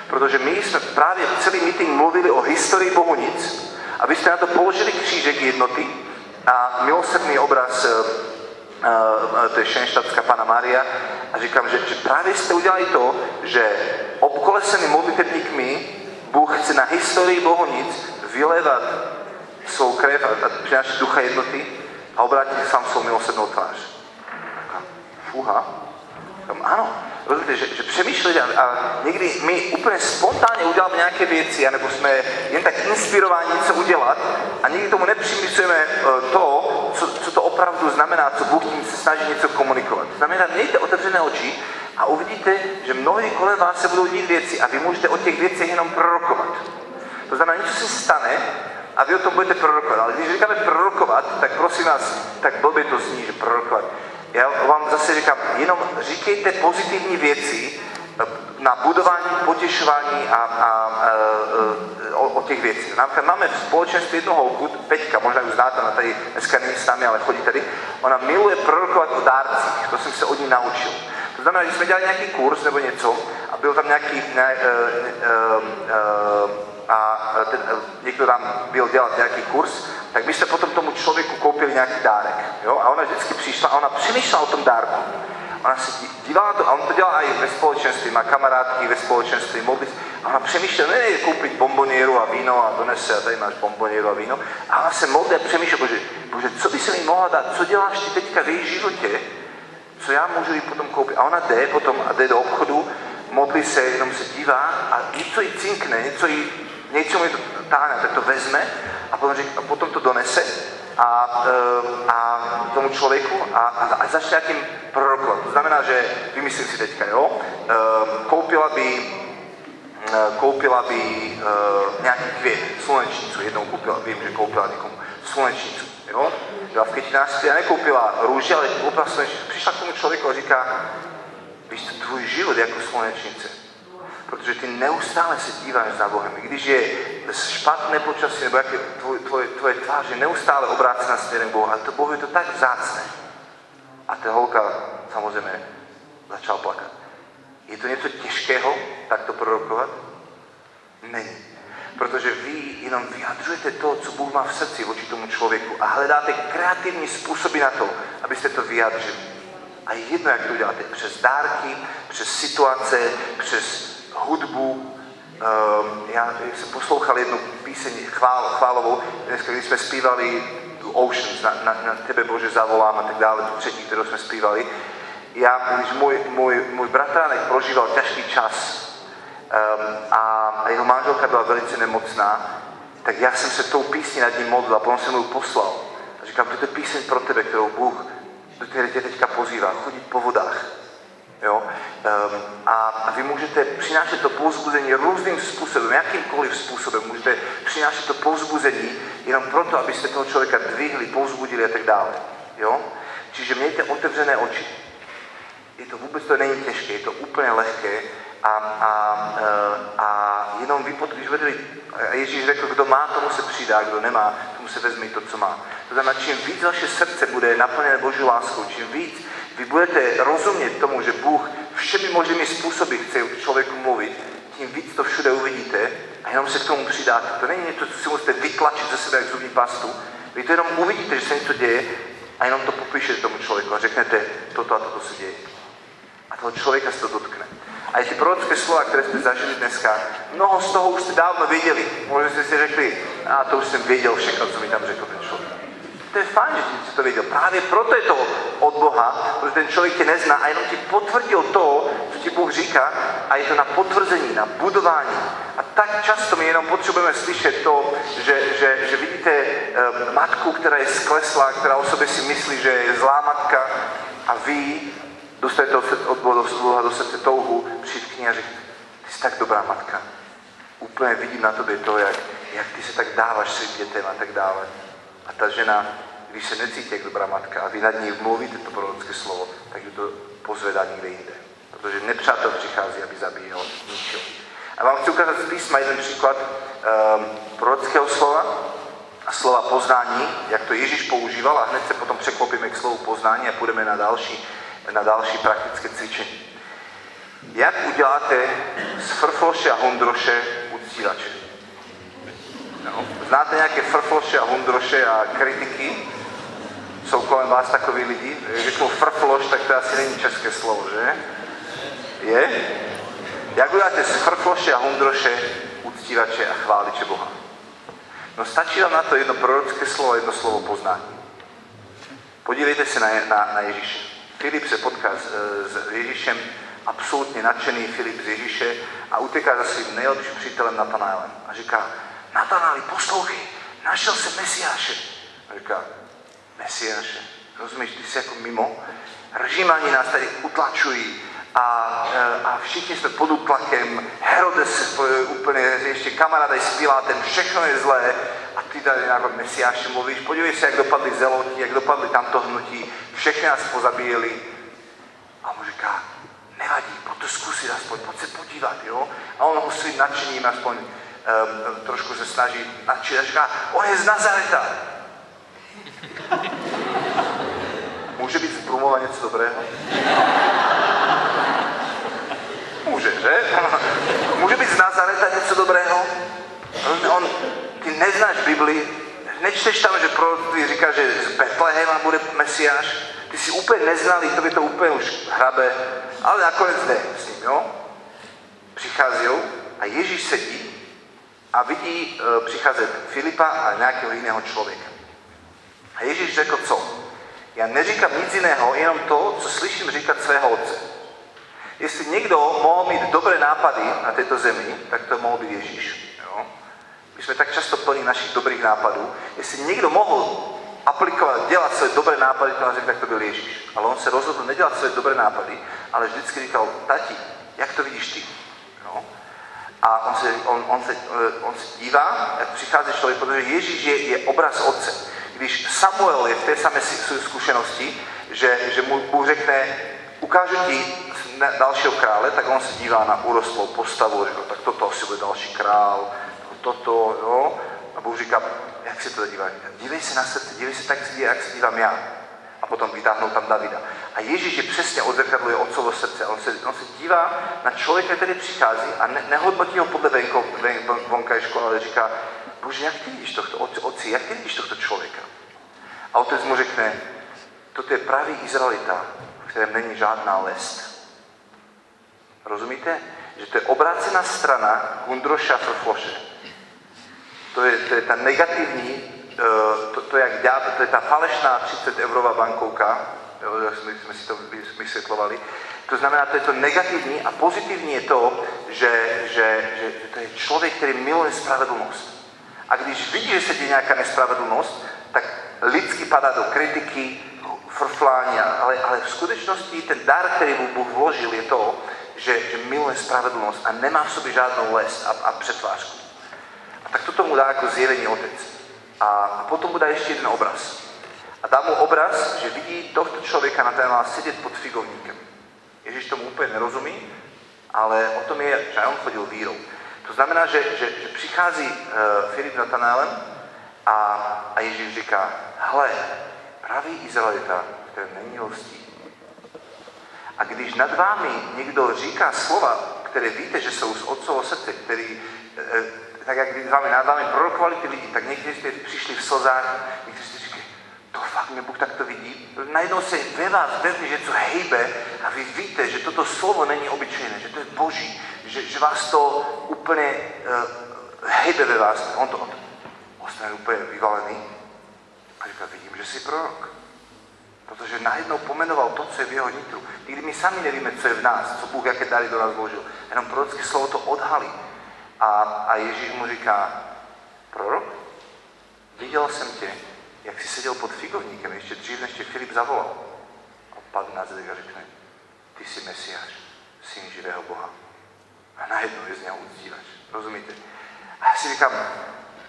A: Protože my jsme právě celý meeting mluvili o historii Bohunic a vy jste na to položili křížek jednoty a milosrdný obraz uh, uh, to je šenštatská Pana Maria a říkám, že, že právě jste udělali to, že obkolesený modlitebníkmi Bůh chce na historii Bohunic vylevat svou krev a, a přinášet ducha jednoty a obrátit sám svou milosrdnou tvář. Fúha. Ano, rozumíte, že, že přemýšlet a, někdy my úplně spontánně uděláme nějaké věci, anebo jsme jen tak inspirováni něco udělat a někdy tomu nepřipisujeme eh, to, co, co to opravdu znamená, co Bůh tím se snaží něco komunikovat. Znamená, mějte otevřené oči a uvidíte, že mnohdy kolem vás se budou dít věci a vy můžete o těch věcech jenom prorokovat. To znamená, něco se stane a vy o tom budete prorokovat. Ale když říkáme prorokovat, tak prosím vás, tak blbě to zní, že prorokovat. Já vám zase říkám, jenom říkejte pozitivní věci eh, na budování, potěšování a, a, a, eh, o, o těch věcí. Například máme v společenství jednu holku, Peťka, možná už znáte, ona tady dneska není s námi, ale chodí tady. Ona miluje prorokovat o dárcích, to jsem se od ní naučil. To znamená, že jsme dělali nějaký kurz nebo něco a byl tam nějaký ne, uh, uh, uh, a ten, někdo tam byl dělat nějaký kurz, tak my jsme potom tomu člověku koupili nějaký dárek. Jo? A ona vždycky přišla a ona přemýšlela o tom dárku. Ona se dívala to, a on to dělá i ve společenství, má kamarádky ve společenství, modlí a ona přemýšlela, ne, koupit bombonieru a víno a donese a tady máš bombonieru a víno. A ona se modlí a přemýšlela, bože, bože, co by se mi mohla dát, co děláš ty teďka v její životě, co já můžu jí potom koupit. A ona jde potom a jde do obchodu, modlí se, jenom se dívá a něco jí cinkne, něco jí něco mi to táhne, tak to vezme a potom, řík, a potom to donese a, e, a tomu člověku a, a, a začne nějakým prorokovat. To znamená, že vymyslím si teďka, jo, e, koupila by e, koupila by nějaký květ, slunečnicu, jednou koupila, vím, že koupila někomu slunečnicu, jo, byla v květinářství a nekoupila růži, ale koupila slunečnicu. Přišla k tomu člověku a říká, víš, tvůj život je jako slunečnice protože ty neustále se díváš za Bohem. I když je špatné počasí, nebo jak je tvoj, tvoj, tvoje tvář je neustále obrácená směrem Boha, ale to Bohu je to tak vzácné. A ta holka samozřejmě začal plakat. Je to něco těžkého, tak to prorokovat? Není. Protože vy jenom vyjadřujete to, co Bůh má v srdci vůči tomu člověku a hledáte kreativní způsoby na to, abyste to vyjádřili. A je jedno, jak to uděláte. Přes dárky, přes situace, přes hudbu. Um, já jsem poslouchal jednu píseň chvál, chválovou, dneska, když jsme zpívali Oceans, na, na, na tebe Bože zavolám a tak dále, tu třetí, kterou jsme zpívali. Já, když můj, můj, můj bratránek prožíval těžký čas um, a jeho manželka byla velice nemocná, tak já jsem se tou písní nad ním modlil a potom jsem mu poslal. A říkám, to je píseň pro tebe, kterou Bůh, do které tě teďka pozývá, chodit po vodách Jo? Um, a vy můžete přinášet to povzbuzení různým způsobem, jakýmkoliv způsobem. Můžete přinášet to povzbuzení jenom proto, abyste toho člověka dvihli, povzbudili a tak dále. Jo? Čiže mějte otevřené oči. Je to vůbec to není těžké, je to úplně lehké a, a, eh, a jenom vy, když vedeli, Ježíš řekl, kdo má, tomu se přidá, kdo nemá, tomu se vezme to, co má. To znamená, čím víc vaše srdce bude naplněné Boží láskou, čím víc vy budete rozumět tomu, že Bůh všemi možnými způsoby chce člověku mluvit, tím víc to všude uvidíte a jenom se k tomu přidáte. To není něco, co si musíte vytlačit ze sebe jak zubní pastu. Vy to jenom uvidíte, že se něco děje a jenom to popíšete tomu člověku a řeknete, toto a toto se děje. A toho člověka se to dotkne. A ty prorocké slova, které jste zažili dneska, mnoho z toho už jste dávno věděli. Možná jste si řekli, a to už jsem věděl všechno, co mi tam řekl ten člověk. To je fajn, že si to věděl. Právě proto je to od Boha, protože ten člověk tě nezná a jenom ti potvrdil to, co ti Bůh říká a je to na potvrzení, na budování. A tak často my jenom potřebujeme slyšet to, že, že, že vidíte um, matku, která je skleslá, která o sobě si myslí, že je zlá matka a vy dostanete od Boha do srdce touhu, přijít k ní a říct, ty jsi tak dobrá matka. Úplně vidím na tobě to, jak, jak ty se tak dáváš svým dětem a tak dále. A ta žena, když se necítí jak dobrá matka a vy nad ní mluvíte to prorocké slovo, tak ji to pozvedá někde jinde. Protože nepřátel přichází, aby zabíjel, ničil. A vám chci ukázat z písma jeden příklad um, prorockého slova a slova poznání, jak to Ježíš používal a hned se potom překlopíme k slovu poznání a půjdeme na další, na další praktické cvičení. Jak uděláte z frfloše a hondroše uctívače? No. Znáte nějaké frfloše a hundroše a kritiky? Jsou kolem vás takový lidi? Když řeknu frfloš, tak to asi není české slovo, že? Je? Jak uděláte z frfloše a hundroše uctívače a chváliče Boha? No stačí vám na to jedno prorocké slovo, jedno slovo poznání. Podívejte se na, na, na Ježíše. Filip se potká s, s Ježíšem, absolutně nadšený Filip z Ježíše a uteká za svým nejlepším přítelem Natanaelem a říká, Natanáli, poslouchej, našel jsem Mesiáše. A říká, Mesiáše, rozumíš, ty jsi jako mimo, Ržímani nás tady utlačují a, e, a všichni jsme pod útlakem, Herodes se úplně, ještě kamaráda s Pilátem, všechno je zlé a ty tady jako Mesiáše mluvíš, podívej se, jak dopadly zeloti, jak dopadly tamto hnutí, všechny nás pozabíjeli. A on říká, nevadí, pojď to zkusit aspoň, pojď se podívat, jo? A on ho svým nadšením aspoň trošku se snaží nadšit a říká, on je z Nazareta. Může být z Brumova něco dobrého? Může, že? Může být z Nazareta něco dobrého? On, ty neznáš Bibli, nečteš tam, že prorok říká, že z Betlehema bude Mesiáš, ty si úplně neznali, to by to úplně už hrabe, ale nakonec ne s ním, jo? Přichází a Ježíš sedí a vidí e, přicházet Filipa a nějakého jiného člověka. A Ježíš řekl co? Já neříkám nic jiného, jenom to, co slyším říkat svého otce. Jestli někdo mohl mít dobré nápady na této zemi, tak to mohl být Ježíš. Jo? My jsme tak často plní našich dobrých nápadů. Jestli někdo mohl aplikovat, dělat své dobré nápady, to řekl, tak to byl Ježíš. Ale on se rozhodl nedělat své dobré nápady, ale vždycky říkal, tati, jak to vidíš ty? A on se, on, on, se, eh, on se dívá, jak přichází člověk, protože Ježíš je, je obraz otce. Když Samuel je v té samé zkušenosti, že, že mu Bůh řekne, ukážu ti dalšího krále, tak on se dívá na urostlou postavu, říká, tak toto asi bude další král, toto, jo. A Bůh říká, jak se to dívá? Dívej se na srdce, dívej se tak, jak se dívám já. Potom vytáhnou tam Davida. A Ježíš je přesně odzrkadluje otcovo srdce. On se, on se dívá na člověka, který přichází a ne, nehodnotí ho podle venko, ven, vonkajšku, ale říká, bože, jak ty vidíš tohto, otci, jak ty vidíš tohto člověka? A otec mu řekne, toto je pravý Izraelita, v kterém není žádná lest. Rozumíte? Že to je obrácená strana Gundroša Frfloše. To je, to je ta negativní, to, to jak dělat, to je ta falešná 30 eurová bankovka, jak jsme, jsme si to vysvětlovali. To znamená, to je to negativní a pozitivní je to, že, že, že, to je člověk, který miluje spravedlnost. A když vidí, že se děje nějaká nespravedlnost, tak lidsky padá do kritiky, frflání, ale, ale v skutečnosti ten dar, který mu Bůh vložil, je to, že, že miluje spravedlnost a nemá v sobě žádnou les a, a přetvářku. A tak toto mu dá jako zjevení otec. A potom mu dá ještě jeden obraz. A dá mu obraz, že vidí tohto člověka na téma sedět pod figovníkem. Ježíš tomu úplně nerozumí, ale o tom je, že on chodil vírou. To znamená, že, že, že přichází uh, Filip Natanálem a, a Ježíš říká, hle, pravý Izraelita, který není hostí. A když nad vámi někdo říká slova, které víte, že jsou z otcovo srdce, který, uh, tak jak když vámi nad vámi prorokovali ty lidi, tak někteří jste přišli v slzách, někteří jste říkali, to fakt mě Bůh takto vidí. Najednou se ve vás vezme, že co hejbe a vy víte, že toto slovo není obyčejné, že to je boží, že, že vás to úplně uh, hejbe ve vás. On to, on to ostane úplně vyvalený. A říká, vidím, že jsi prorok. Protože najednou pomenoval to, co je v jeho nitru. I když my sami nevíme, co je v nás, co Bůh jaké dary do nás vložil. Jenom prorocké slovo to odhalí. A, a Ježíš mu říká, prorok, viděl jsem tě, jak jsi seděl pod figovníkem, ještě dřív, než tě Filip zavolal. A padne na zadek a řekne, ty jsi Mesiáš, syn živého Boha. A najednou je z něho uctívač. Rozumíte? A já si říkám,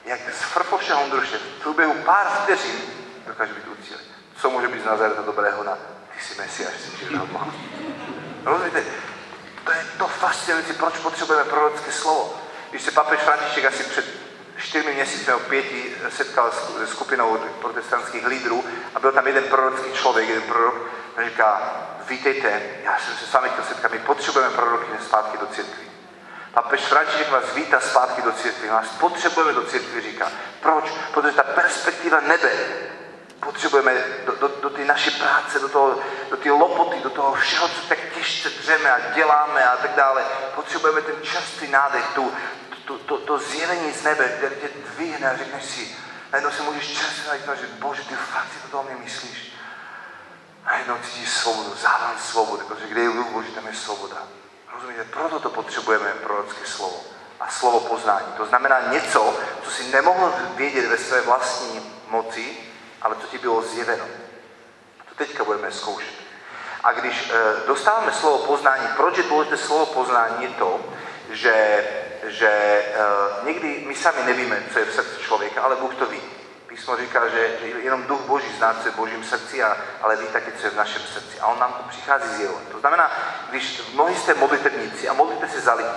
A: jak z Frfoše Hondruše v průběhu pár vteřin dokáže být uctívač. Co může být z Nazareta dobrého na ty jsi Mesiáš, syn živého Boha. Rozumíte? To je to fascinující, proč potřebujeme prorocké slovo. Když se papež František asi před čtyřmi měsíci nebo pěti setkal se skupinou protestantských lídrů a byl tam jeden prorocký člověk, jeden prorok, a říká, vítejte, já jsem se s vámi chtěl setkat, my potřebujeme proroky zpátky do církvy. Papež František vás vítá zpátky do církvy, nás potřebujeme do církvy, říká. Proč? Protože ta perspektiva nebe potřebujeme do, do, do té naší práce, do, toho, do té lopoty, do toho všeho, co tak těžce dřeme a děláme a tak dále. Potřebujeme ten čerstvý nádech, tu, to, to, to zjevení z nebe, které tě dvihne a řekneš si, najednou se můžeš čerstvě najít, že Bože, ty fakt si to toho mě myslíš. A jednou cítíš svobodu, závan svobody, protože kde je Boží, tam je svoboda. Rozumíte? Proto to potřebujeme prorocké slovo a slovo poznání. To znamená něco, co si nemohl vědět ve své vlastní moci, ale co ti bylo zjeveno. To teďka budeme zkoušet. A když e, dostáváme slovo poznání, proč je důležité slovo poznání, je to, že, že e, někdy my sami nevíme, co je v srdci člověka, ale Bůh to ví. Písmo říká, že, že jenom duch Boží zná, co je v Božím srdci, a, ale ví taky, co je v našem srdci. A on nám to přichází zjevovat. To znamená, když mnohí jste modlitebníci a modlíte se za lidi,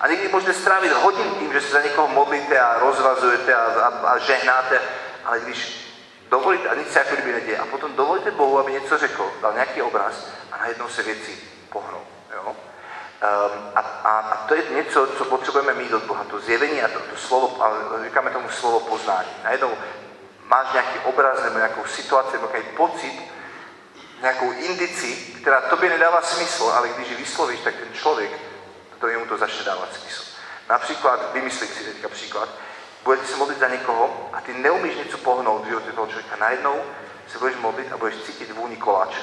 A: a někdy můžete strávit hodin tím, že se za někoho modlíte a rozvazujete a, a, a žehnáte, ale když dovolíte, a nic se jako kdyby neděje, a potom dovolíte Bohu, aby něco řekl, dal nějaký obraz a najednou se věci pohnou. Jo? Um, a, a, a to je něco, co potřebujeme mít od Boha, to zjevení a to, to slovo, ale říkáme tomu slovo poznání. Najednou máš nějaký obraz nebo nějakou situaci nebo nějaký pocit, nějakou indici, která tobě nedává smysl, ale když ji vyslovíš, tak ten člověk, to jemu to začne dávat smysl. Například, vymyslím si teďka příklad, budete se modlit za někoho a ty neumíš něco pohnout v životě toho člověka. Najednou se budeš modlit a budeš cítit vůni koláče.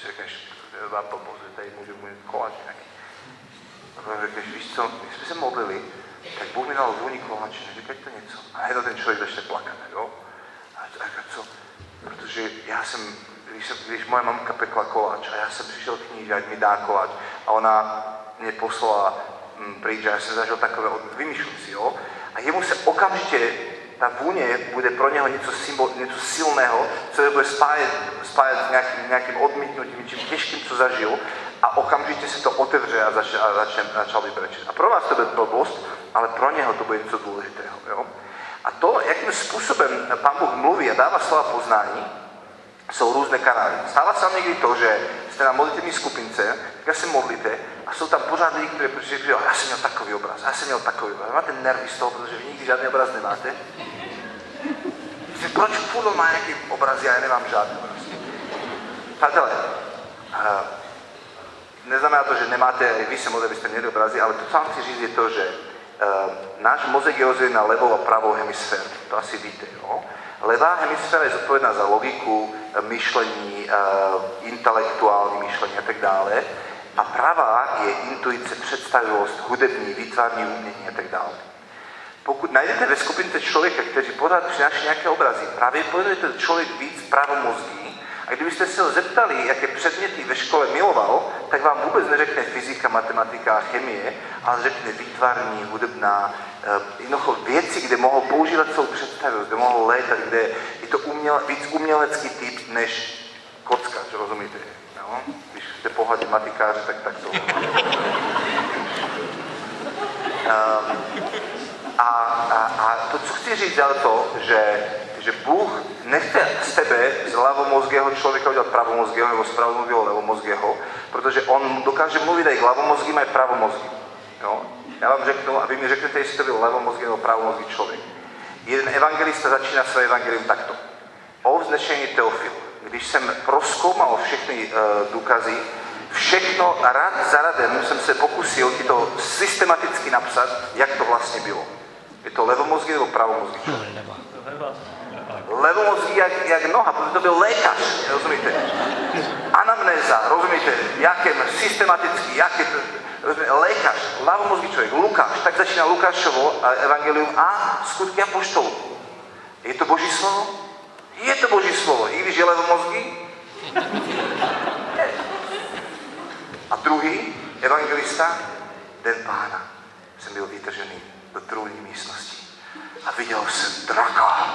A: Si řekneš, vám pomoct, tady můžu mít koláč nějaký. A řekneš, víš co, když jsme se modlili, tak Bůh mi dal vůni koláče, neříkaj to něco. A najednou ten člověk začne plakat, jo? A říká, co? Protože já jsem, když, jsem, když moje mamka pekla koláč a já jsem přišel k ní, že ať mi dá koláč a ona mě poslala mm, pryč, já jsem zažil takové, vymýšlím si, jo? Jemu se okamžitě ta vůně bude pro něho něco, symbol, něco silného, co je bude spájet, spájet s nějakým, nějakým odmítnutím, něčím těžkým, co zažil a okamžitě se to otevře a začne, a začne, začal vybrečet. A pro vás to bude blbost, ale pro něho to bude něco důležitého. Jo? A to, jakým způsobem Pán Bůh mluví a dává slova poznání, jsou různé kanály. Stává se vám někdy to, že jste na modlitevní skupince, tak se modlíte a jsou tam pořád lidi, kteří přišli, že já jsem měl takový obraz, já jsem měl takový obraz. Máte nervy z toho, protože vy nikdy žádný obraz nemáte. Proč furt má nějaký obraz, já nemám žádný obraz. Přátelé, uh, neznamená to, že nemáte, vy se modlí, byste měli obrazy, ale to, co vám chci říct, je to, že uh, náš mozek je rozdělen na levou a pravou hemisféru. To asi víte, jo? Levá hemisféra je zodpovědná za logiku, myšlení, uh, intelektuální myšlení a tak dále. A pravá je intuice, představivost, hudební, výtvarní umění a tak dále. Pokud najdete ve skupince člověka, který pořád přináší nějaké obrazy, je ten člověk víc pravomozgý, a kdybyste se ho zeptali, jaké předměty ve škole miloval, tak vám vůbec neřekne fyzika, matematika a chemie, ale řekne výtvarní, hudebná, jednoducho věci, kde mohou používat svou představivost, kde mohou létat, kde je to uměle, víc umělecký typ než kocka, že rozumíte? No? Když jste pohledě matikáře, tak tak to. Um, a, a, a to, co chci říct, je to, že, že Bůh nechce z tebe, z lavomozgého člověka udělat pravomozgého nebo z pravomozgého levomozgého, protože on dokáže mluvit i hlavomozgým, i pravomozgým. Jo? Já vám řeknu, a vy mi řeknete, jestli to byl levomozgý nebo pravomozgý člověk. Jeden evangelista začíná své evangelium takto. O vznešení Teofil. Když jsem proskoumal všechny uh, důkazy, všechno rad za radem jsem se pokusil ti to systematicky napsat, jak to vlastně bylo. Je to levomozgý nebo pravomozgý člověk? Levomozgý jak, jak noha, protože to byl lékař, rozumíte? Anamnéza, rozumíte? Jakým systematický, jaký lékař, ľavomozgý člověk, Lukáš, tak začíná Lukášovo evangelium a skutky apoštolů. Je to Boží slovo? Je to Boží slovo, i když je levomozgý? A druhý evangelista, den pána, jsem byl vytržený do trůní místnosti a viděl jsem draka.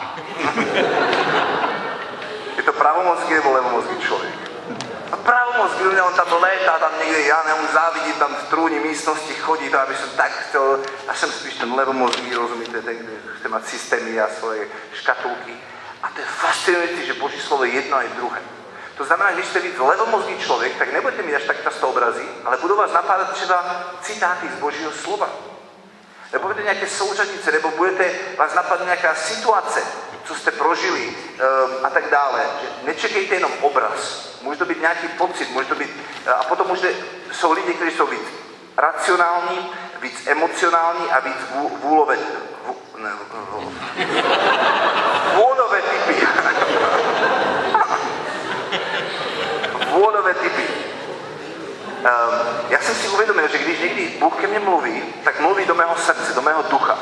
A: je to pravomozgý nebo levomozgý člověk? A pravomozgý, on tam létá, tam někde, já nemůžu závidět, tam v trůní místnosti chodí, to aby jsem tak chtěl, a jsem spíš ten levomozgý, rozumíte, ten, kde chce mít systémy a svoje škatulky. A to je fascinující, že Boží slovo je jedno a je druhé. To znamená, že když jste víc levomozgý člověk, tak nebudete mít až tak často obrazy, ale budou vás napádat třeba citáty z Božího slova. Nebo budete nějaké souřadnice, nebo budete vás napadne nějaká situace, co jste prožili um, a tak dále. Nečekejte jenom obraz. Může to být nějaký pocit, může to být... A potom můžete, jsou lidi, kteří jsou víc racionální, víc emocionální a víc vů, vůlové... Vůlové typy. vůlové typy. Um, já jsem si uvědomil, že když někdy Bůh ke mně mluví, tak mluví do mého srdce, do mého ducha.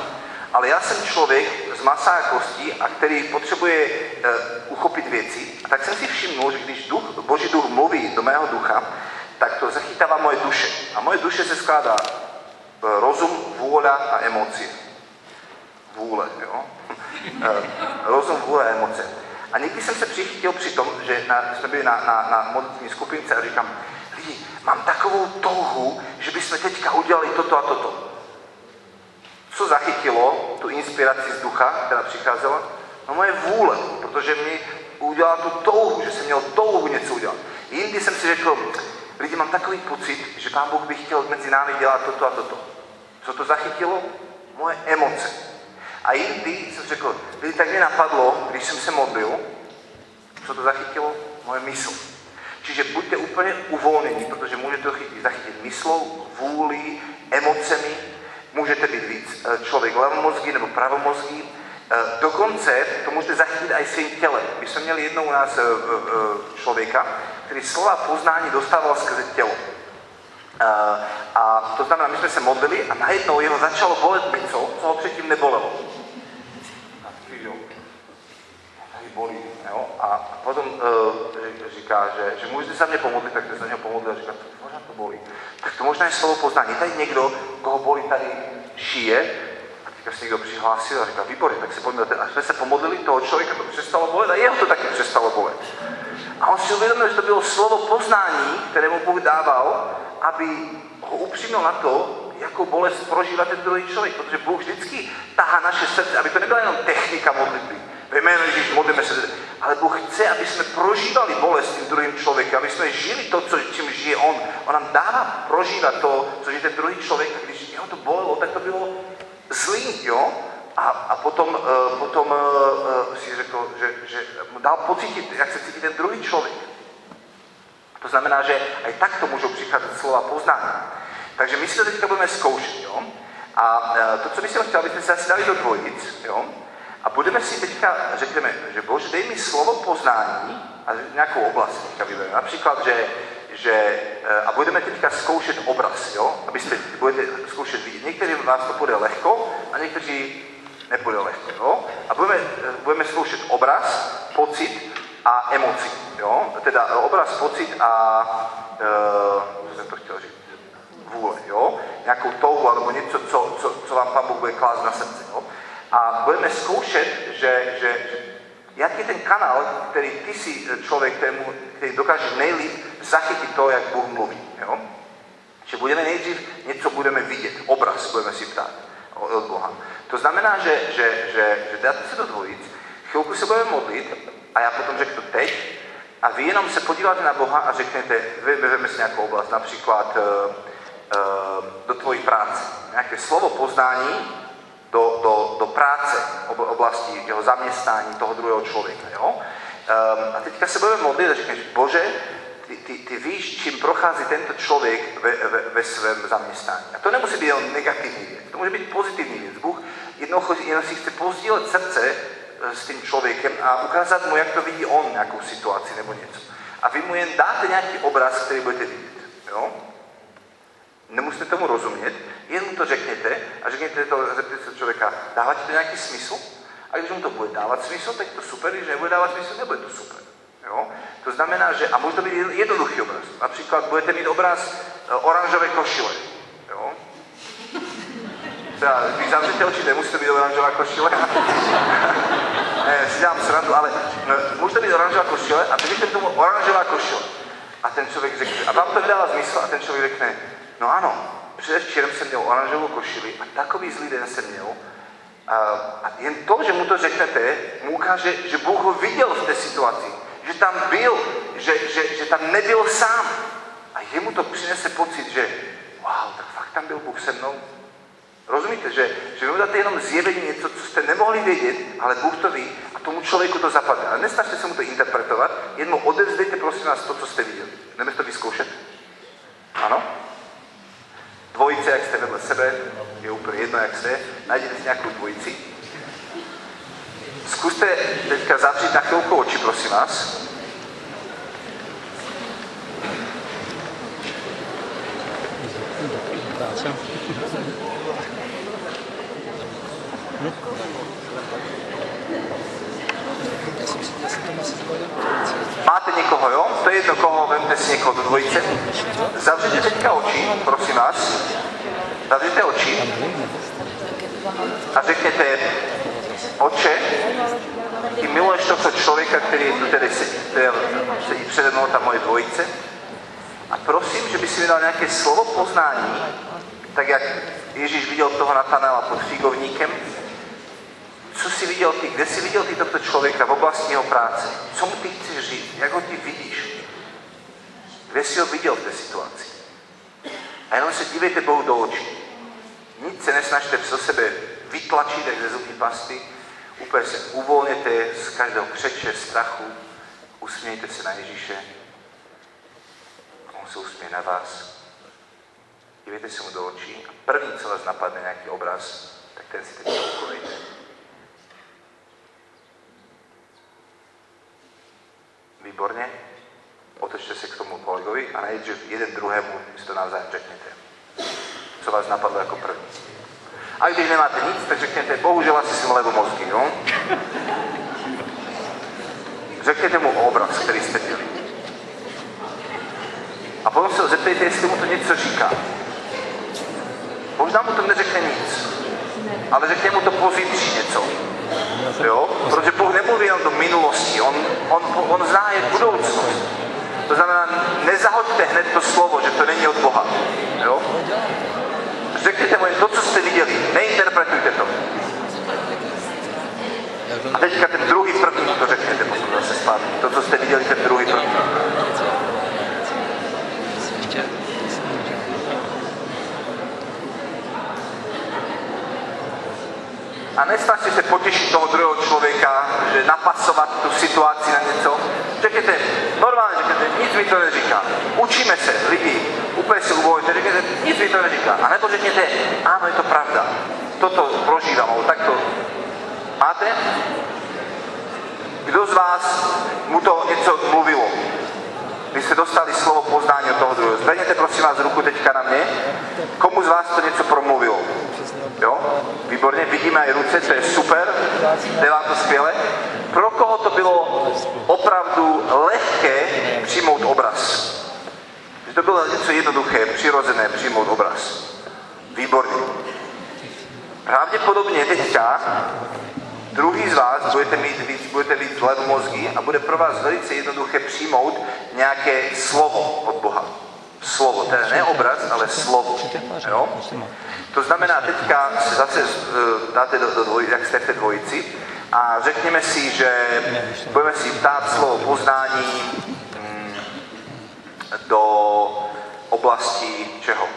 A: Ale já jsem člověk z masa a kostí, a který potřebuje uh, uchopit věci. Tak jsem si všiml, že když duch, Boží duch mluví do mého ducha, tak to zachytává moje duše. A moje duše se skládá uh, rozum, vůle a emoce. Vůle, jo? Uh, rozum, vůle a emoce. A někdy jsem se přichytil při tom, že na, jsme byli na, na, na modlitní skupince a říkám, lidi, mám takovou touhu, že bychom teďka udělali toto a toto. Co zachytilo tu inspiraci z ducha, která přicházela? No moje vůle, protože mi udělala tu touhu, že jsem měl touhu něco udělat. Jindy jsem si řekl, lidi, mám takový pocit, že Pán Bůh by chtěl mezi námi dělat toto a toto. Co to zachytilo? Moje emoce. A jindy jsem řekl, lidi, tak mě napadlo, když jsem se modlil, co to zachytilo? Moje mysl. Čiže buďte úplně uvolnění, protože můžete to chytit, zachytit myslou, vůli, emocemi, můžete být víc eh, člověk levomozgý nebo pravomozgý, eh, dokonce to můžete zachytit i svým tělem. My jsme měli jednou u nás eh, člověka, který slova poznání dostával skrze tělo. A to znamená, my jsme se modlili a najednou jeho začalo bolet něco, co ho předtím nebolelo. Tady bolí. Jo? A potom uh, říká, že, že můžete se mě pomodlit, tak se mě pomodlil a říká, možná to bolí. Tak to možná je slovo poznání. Tady někdo, koho bolí tady šíje, a teďka se někdo přihlásil a říká, výborně, tak se pomodlili. A jsme se pomodlili, toho člověka to přestalo bolet a jeho to taky přestalo bolet. A on si uvědomil, že to bylo slovo poznání, které mu Bůh dával, aby ho upřímil na to, jakou bolest prožívá ten druhý člověk, protože Bůh vždycky tahá naše srdce, aby to nebyla jenom technika modlitby, ve jménu Ježíš modlíme se, ale Bůh chce, aby jsme prožívali bolest tím druhým člověkem, aby jsme žili to, co, čím žije On. On nám dává prožívat to, co žije ten druhý člověk, a když jeho to bolelo, tak to bylo zlý, jo? A, a potom, uh, potom uh, si řekl, že, že mu dal pocítit, jak se cítí ten druhý člověk. To znamená, že i takto můžou přicházet slova poznání. Takže my si to teďka budeme zkoušet, jo? A uh, to, co bych chtěl, abyste se asi dali do dvojic, jo? A budeme si teďka, řekneme, že Bože, dej mi slovo poznání a nějakou oblast teďka vybereme. Například, že, že a budeme teďka zkoušet obraz, jo? Abyste budete zkoušet vidět. Některým vás to bude lehko a někteří nepůjde lehko, jo? A budeme, budeme zkoušet obraz, pocit a emoci, jo? Teda obraz, pocit a, uh, co jsem to chtěl říct, vůle, jo? Nějakou touhu, alebo něco, co, co, co vám Pán Bůh bude klást na srdce, jo? A budeme zkoušet, že, že, že jak je ten kanál, který ty si člověk, kterému, který dokáže nejlíp zachytit to, jak Bůh mluví. Jo? Že budeme nejdřív něco budeme vidět, obraz budeme si ptát od Boha. To znamená, že, že, že, že dáte se do dvojic, chvilku se budeme modlit a já potom řeknu teď a vy jenom se podíváte na Boha a řeknete, vezmeme si nějakou oblast, například uh, uh, do tvojí práce. Nějaké slovo poznání, do, do, do práce, oblasti jeho zaměstnání toho druhého člověka. Jo? Um, a teďka se budeme modlit a říkáš, Bože, ty, ty, ty víš, čím prochází tento člověk ve, ve, ve svém zaměstnání. A to nemusí být jen negativní věc, to může být pozitivní věc. Bůh jednou, jednou si chce pozdílet srdce eh, s tím člověkem a ukázat mu, jak to vidí on, nějakou situaci nebo něco. A vy mu jen dáte nějaký obraz, který budete vidět. Jo? Nemusíte tomu rozumět, jen mu to řekněte a řekněte to, člověka, dává ti to nějaký smysl? A když mu to bude dávat smysl, tak to super, když nebude dávat smysl, nebude to super. Jo? To znamená, že, a může to být jednoduchý obraz. Například budete mít obraz eh, oranžové košile. Jo? Teda, když zavřete oči, nemusí to být oranžová košile. ne, si dám srandu, ale no, může to být oranžová košile a řeknete tomu oranžová košile. A ten člověk řekne, a vám to vydává smysl a ten člověk řekne, no ano, předevčírem jsem měl oranžovou košili a takový zlý den jsem měl. A jen to, že mu to řeknete, mu ukáže, že Bůh ho viděl v té situaci, že tam byl, že, že, že tam nebyl sám. A jemu to přinese pocit, že wow, tak fakt tam byl Bůh se mnou. Rozumíte, že, že vy dáte jenom zjevení něco, co jste nemohli vědět, ale Bůh to ví a tomu člověku to zapadne. Ale nesnažte se mu to interpretovat, jen mu odevzdejte prosím vás to, co jste viděli. Jdeme to vyzkoušet? Ano? Dvojice, jak jste vedle sebe, je úplně jedno, jak jste, najděte si nějakou dvojici. Zkuste teďka zavřít na chvilku oči, prosím vás. Máte někoho, jo? To je jedno koho, vemte si někoho do dvojice. Zavřete teďka oči, prosím vás. Zavřete oči a řekněte, oče, ty miluješ toho člověka, který tu tedy sedí, sedí přede mnou, ta moje dvojice. A prosím, že by si mi dal nějaké slovo poznání, tak jak Ježíš viděl toho Natanela pod figovníkem, co jsi viděl ty, kde jsi viděl ty toto člověka v oblasti jeho práce, co mu ty jak ho ty vidíš, kde jsi ho viděl v té situaci. A jenom se dívejte Bohu do očí. Nic se nesnažte pro sebe vytlačit, jak ze zubní pasty, úplně se uvolněte z každého křeče, strachu, usmějte se na Ježíše on se usměje na vás. Dívejte se mu do očí a první, co vás napadne, nějaký obraz, tak ten si teď ukolejte. Výborně. Otočte se k tomu kolegovi a nejdřív jeden druhému si to navzájem řekněte. Co vás napadlo jako první. A když nemáte nic, tak řekněte, bohužel asi jsem levomozký, jo? Řekněte mu obraz, který jste měli. A potom se ho zeptejte, jestli mu to něco říká. Možná mu to neřekne nic, ale řekne mu to pozítří něco. Jo? Protože Bůh nemluví jenom do minulosti, on, on, on zná je budoucnost. To znamená, nezahoďte hned to slovo, že to není od Boha. Jo? Řekněte mu jen to, co jste viděli, neinterpretujte to. A teďka ten druhý první to řekněte potom zase zpátky. To, co jste viděli, ten druhý první. A nesnažte se potěšit toho druhého člověka, že napasovat tu situaci na něco. Řekněte, normálně řekněte, nic mi to neříká. Učíme se, lidi, úplně se uvolíte, řekněte, nic mi to neříká. A nebo řekněte, ano, je to pravda. Toto prožívám, ale tak to máte? Kdo z vás mu to něco mluvilo? Vy jste dostali slovo poznání od toho druhého. Zvedněte prosím vás ruku teďka na mě. Komu z vás to něco promluvilo? Jo? Výborně, vidíme i ruce, to je super, jde vám to skvěle. Pro koho to bylo opravdu lehké přijmout obraz? Že to bylo něco jednoduché, přirozené přijmout obraz. Výborně. Pravděpodobně teďka druhý z vás budete mít víc, budete mít levomozgí a bude pro vás velice jednoduché přijmout nějaké slovo od Boha. Slovo, teda ne obraz, ale slovo. Jo? To znamená, teďka se zase eh, dáte do, do dvoj, jak jste v té dvojici a řekněme si, že budeme si ptát slovo poznání mm, do oblasti čeho?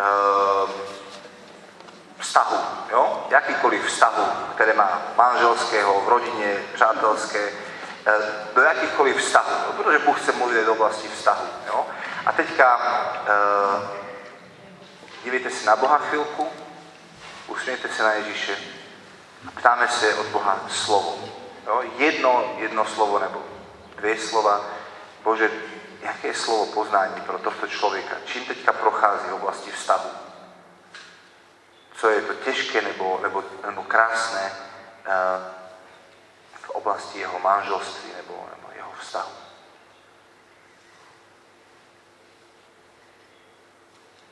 A: Uh, vztahu, jo? jakýkoliv vztahu, které má manželského, v rodině, přátelské, eh, do jakýchkoliv vztahů, no, protože Bůh chce mluvit do oblasti vztahu. Jo? A teďka uh, dívejte se na Boha chvilku, usmějte se na Ježíše A ptáme se od Boha slovo. Jo? Jedno, jedno slovo nebo dvě slova. Bože, jaké je slovo poznání pro tohto člověka? Čím teďka prochází v oblasti vztahu? Co je to těžké nebo, nebo, nebo krásné uh, v oblasti jeho manželství nebo, nebo jeho vztahu?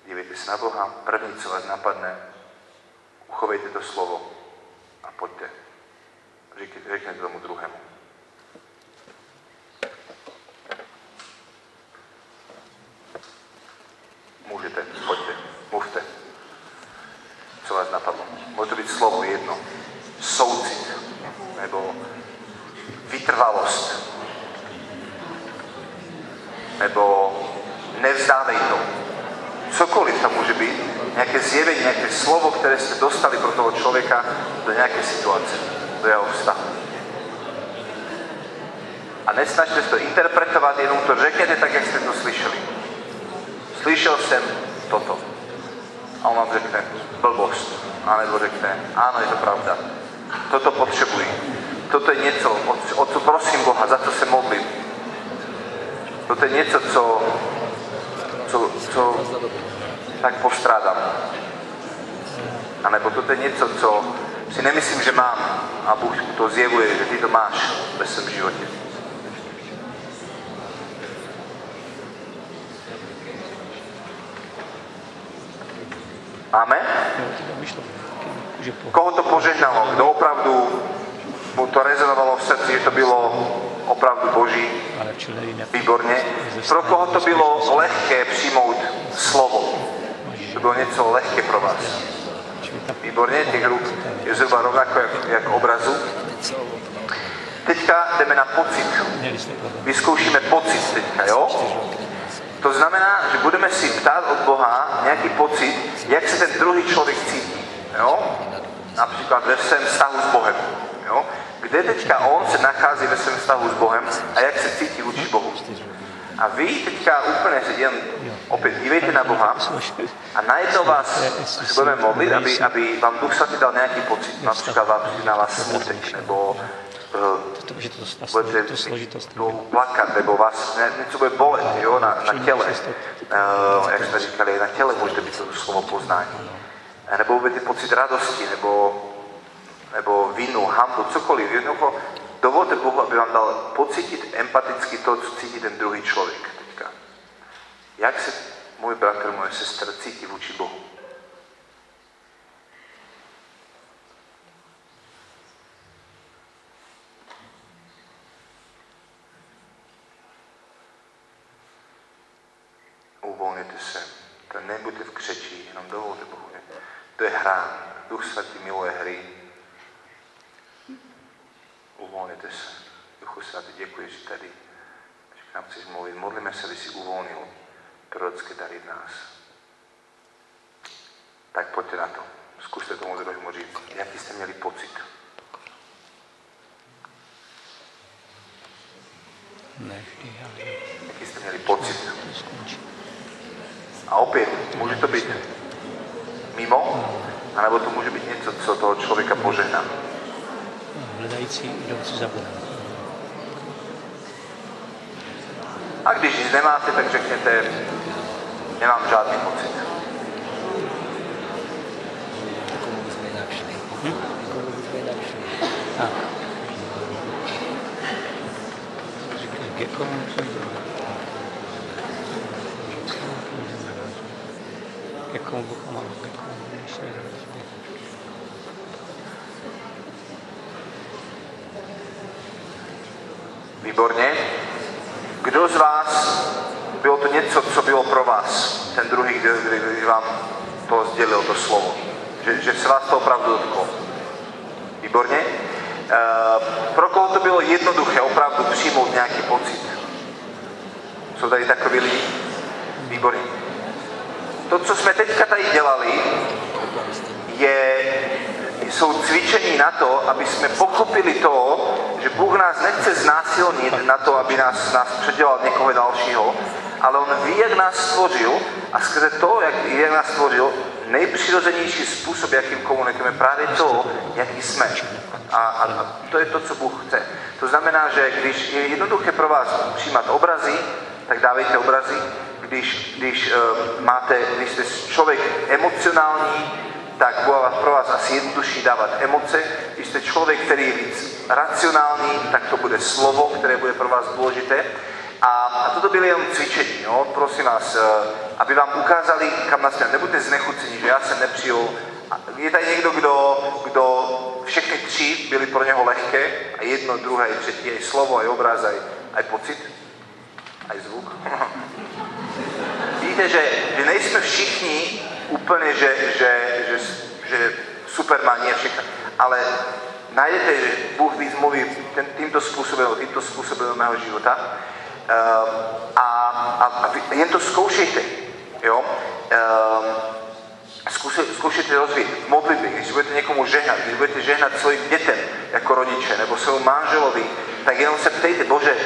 A: Dívejte se na Boha, první, co vás napadne, uchovejte to slovo a pojďte. Řekněte, řekněte tomu druhému. Můžete, pojďte, mluvte. Co vás napadlo? Může to být slovo jedno. Soucit. Nebo vytrvalost. Nebo nevzdávej to. Cokoliv tam může být. Nějaké zjevení, nějaké slovo, které jste dostali pro toho člověka do nějaké situace, do jeho vztahu. A nesnažte se to interpretovat, jenom to řekněte tak, jak jste to slyšeli. Slyšel jsem toto. A on vám řekne blbost. A nebo řekne, ano, je to pravda. Toto potřebuji. Toto je něco, o, co prosím Boha, za co se modlím. Toto je něco, co, co, co tak postrádám. A nebo toto je něco, co si nemyslím, že mám. A Bůh to zjevuje, že ty to máš ve svém životě. Amen? Koho to požehnalo? Kdo opravdu mu to rezonovalo v srdci, že to bylo opravdu Boží? Výborně. Pro koho to bylo lehké přijmout slovo? To bylo něco lehké pro vás. Výborně, těch ruk je zhruba rovnako jak, jak obrazu. Teďka jdeme na pocit. Vyzkoušíme pocit teďka, jo? To znamená, že budeme si ptát od Boha nějaký pocit, jak se ten druhý člověk cítí. Jo? Například ve svém vztahu s Bohem. Jo? Kde teďka on se nachází ve svém vztahu s Bohem a jak se cítí vůči Bohu. A vy teďka úplně se jen opět dívejte na Boha a najednou vás se budeme modlit, aby, aby vám Duch Svatý dal nějaký pocit. Například vám na vás smutek, nebo uh, budete
C: tu složitost.
A: to plakat, nebo vás ne, něco bude bolet jo, na, na těle. Uh, jak jsme říkali, na těle můžete být to slovo poznání. Nebo budete pocit radosti, nebo, nebo vinu, hambu, cokoliv. Jednoducho dovolte Bohu, aby vám dal pocítit empaticky to, co cítí ten druhý člověk teďka. Jak se můj bratr, moje sestra cítí vůči Bohu? Uvolněte se. To nebuďte v křeči, jenom dovolte Bohu. To je hra. Duch Svatý miluje hry. Uvolněte se. Duchu Svatý, děkuji, že tady že k nám chceš mluvit. Modlíme se, aby si uvolnil prorocké dary v nás. Tak pojďte na to. Zkuste tomu druhému říct, jaký jste měli pocit.
C: Nevždy, ale
A: Jaký jste měli pocit.
C: to skončí.
A: A opět, může to být mimo, anebo to může být něco, co toho člověka požehná.
C: Hledající jdoucí za Bohem.
A: A když nemáte, tak řekněte, nemám žádný pocit.
D: Komu by jsme jinak šli? Komu by jsme jinak šli?
C: Tak. Říkají, k jakomu půjdeme? K jakomu Bohu mám, k jakomu myšlení.
A: Výborně. Kdo z vás, bylo to něco, co bylo pro vás, ten druhý, kdy, kdy, kdy vám to sdělil, to slovo, že, že se vás to opravdu dotklo. Výborně. E, pro koho to bylo jednoduché opravdu přijmout nějaký pocit? Jsou tady takový lidi? Výborně. To, co jsme teďka tady dělali, je, jsou cvičení na to, aby jsme pochopili to, že Bůh nás nechce znásilnit na to, aby nás, nás předělal někoho dalšího, ale On ví, jak nás stvořil a skrze to, jak, jak nás stvořil, nejpřirozenější způsob, jakým komunikujeme, právě to, jaký jsme. A, a to je to, co Bůh chce. To znamená, že když je jednoduché pro vás přijímat obrazy, tak dávejte obrazy. Když, když, uh, máte, když jste člověk emocionální, tak bude pro vás asi jednodušší dávat emoce. Když jste člověk, který je víc racionální, tak to bude slovo, které bude pro vás důležité. A, a toto byly jenom cvičení, jo? prosím vás, uh, aby vám ukázali, kam nás Nebuďte znechucení, že já jsem nepřijel. Je tady někdo, kdo, kdo všechny tři byly pro něho lehké, a jedno, druhé, třetí, aj slovo, aj obraz, aj, aj pocit, aj zvuk. Víte, že, že nejsme všichni úplně, že, že, že, že supermani a všechno, ale najdete, že Bůh víc mluví ten, týmto způsobem, týmto způsobem mého života. Uh, a, a, a jen to zkoušejte, jo. Uh, zkoušejte rozvíjet. V modlitbě, když budete někomu žehnat, když budete žehnat svým dětem jako rodiče nebo svému manželovi, tak jenom se ptejte, Bože,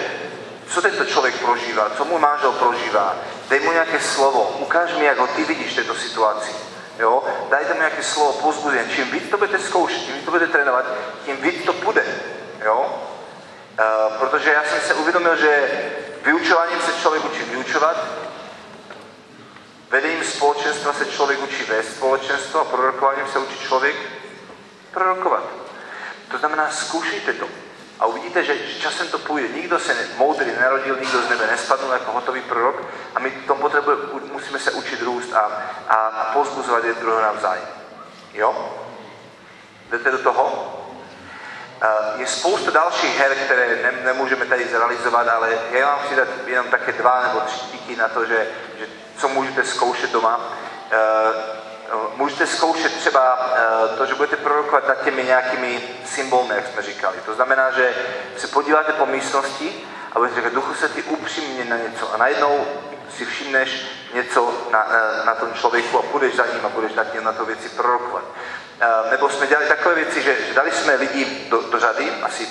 A: co tento člověk prožívá, co můj manžel prožívá, dej mu nějaké slovo, ukáž mi, jak ho ty vidíš v této situaci. Jo? Dajte mu nějaké slovo, pozbuzení. Čím víc to budete zkoušet, čím víc to budete trénovat, tím víc to půjde. Jo? Uh, protože já jsem se uvědomil, že vyučováním se člověk učí vyučovat, vedením společenstva se člověk učí vést společenstvo a prorokováním se učí člověk prorokovat. To znamená, zkoušejte to. A uvidíte, že časem to půjde. Nikdo se moudrý nenarodil, nikdo z nebe nespadl jako hotový prorok a my tom potřebujeme, musíme se učit růst a, a, a pozbuzovat je druhého navzájem. Jo? Jdete do toho? Je spousta dalších her, které ne, nemůžeme tady zrealizovat, ale já vám chci dát jenom také dva nebo tři díky na to, že, že co můžete zkoušet doma. Můžete zkoušet třeba to, že budete prorokovat nad těmi nějakými symboly, jak jsme říkali. To znamená, že se podíváte po místnosti a budete říkat, duchu se ty upřímně na něco a najednou si všimneš něco na, na tom člověku a půjdeš za ním a budeš nad tím na to věci prorokovat. Nebo jsme dělali takové věci, že, že dali jsme lidi do, do řady, asi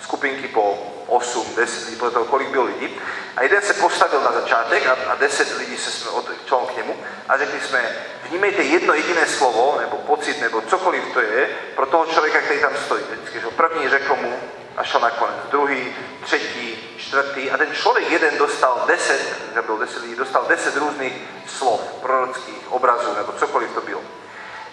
A: skupinky po 8, 10 lidí, podle toho, kolik bylo lidí. A jeden se postavil na začátek a, a 10 lidí se jsme otočili k němu a řekli jsme, vnímejte jedno jediné slovo, nebo pocit, nebo cokoliv to je, pro toho člověka, který tam stojí. Vždycky, že první řekl mu a šel nakonec, druhý, třetí, čtvrtý a ten člověk jeden dostal 10, byl 10 lidí, dostal 10 různých slov, prorockých, obrazů, nebo cokoliv to bylo.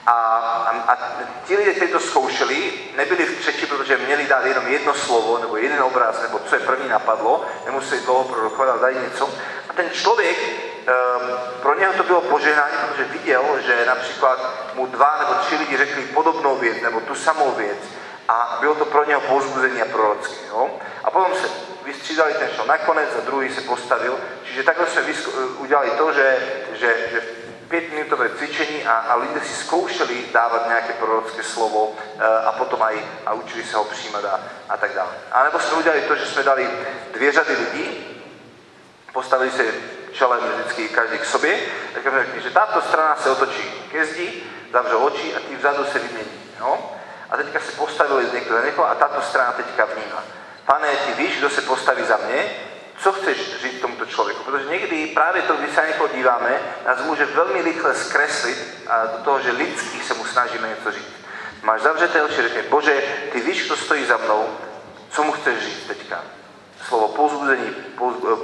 A: A, a, a ti lidé, kteří to zkoušeli, nebyli v křeči, protože měli dát jenom jedno slovo, nebo jeden obraz, nebo co je první napadlo, nemuseli dlouho prorokovat, ale dali něco. A ten člověk, um, pro něho to bylo požehnání, protože viděl, že například mu dva nebo tři lidi řekli podobnou věc, nebo tu samou věc. A bylo to pro něho povzbuzení a prorocké. Jo? A potom se vystřídali, ten šel nakonec a druhý se postavil. Čiže takhle jsme udělali to, že, že, že pětminutové cvičení a, a lidé si zkoušeli dávat nějaké prorocké slovo e, a potom aj a učili se ho přijímat a, a tak dále. A nebo jsme udělali to, že jsme dali dvě řady lidí, postavili se čelem vždycky každý k sobě, tak jsme řekli, že tato strana se otočí ke zdi, zavře oči a ty vzadu se vymění. Jo? A teďka se postavili za někoho a tato strana teďka vnímá. Pane, ty víš, kdo se postaví za mě, co chceš říct tomuto člověku. Protože někdy právě to, když se na někoho díváme, nás může velmi rychle zkreslit a do toho, že lidský se mu snažíme něco říct. Máš zavřeté oči, řekne, Bože, ty víš, kdo stojí za mnou, co mu chceš říct teďka? Slovo pouzbuzení,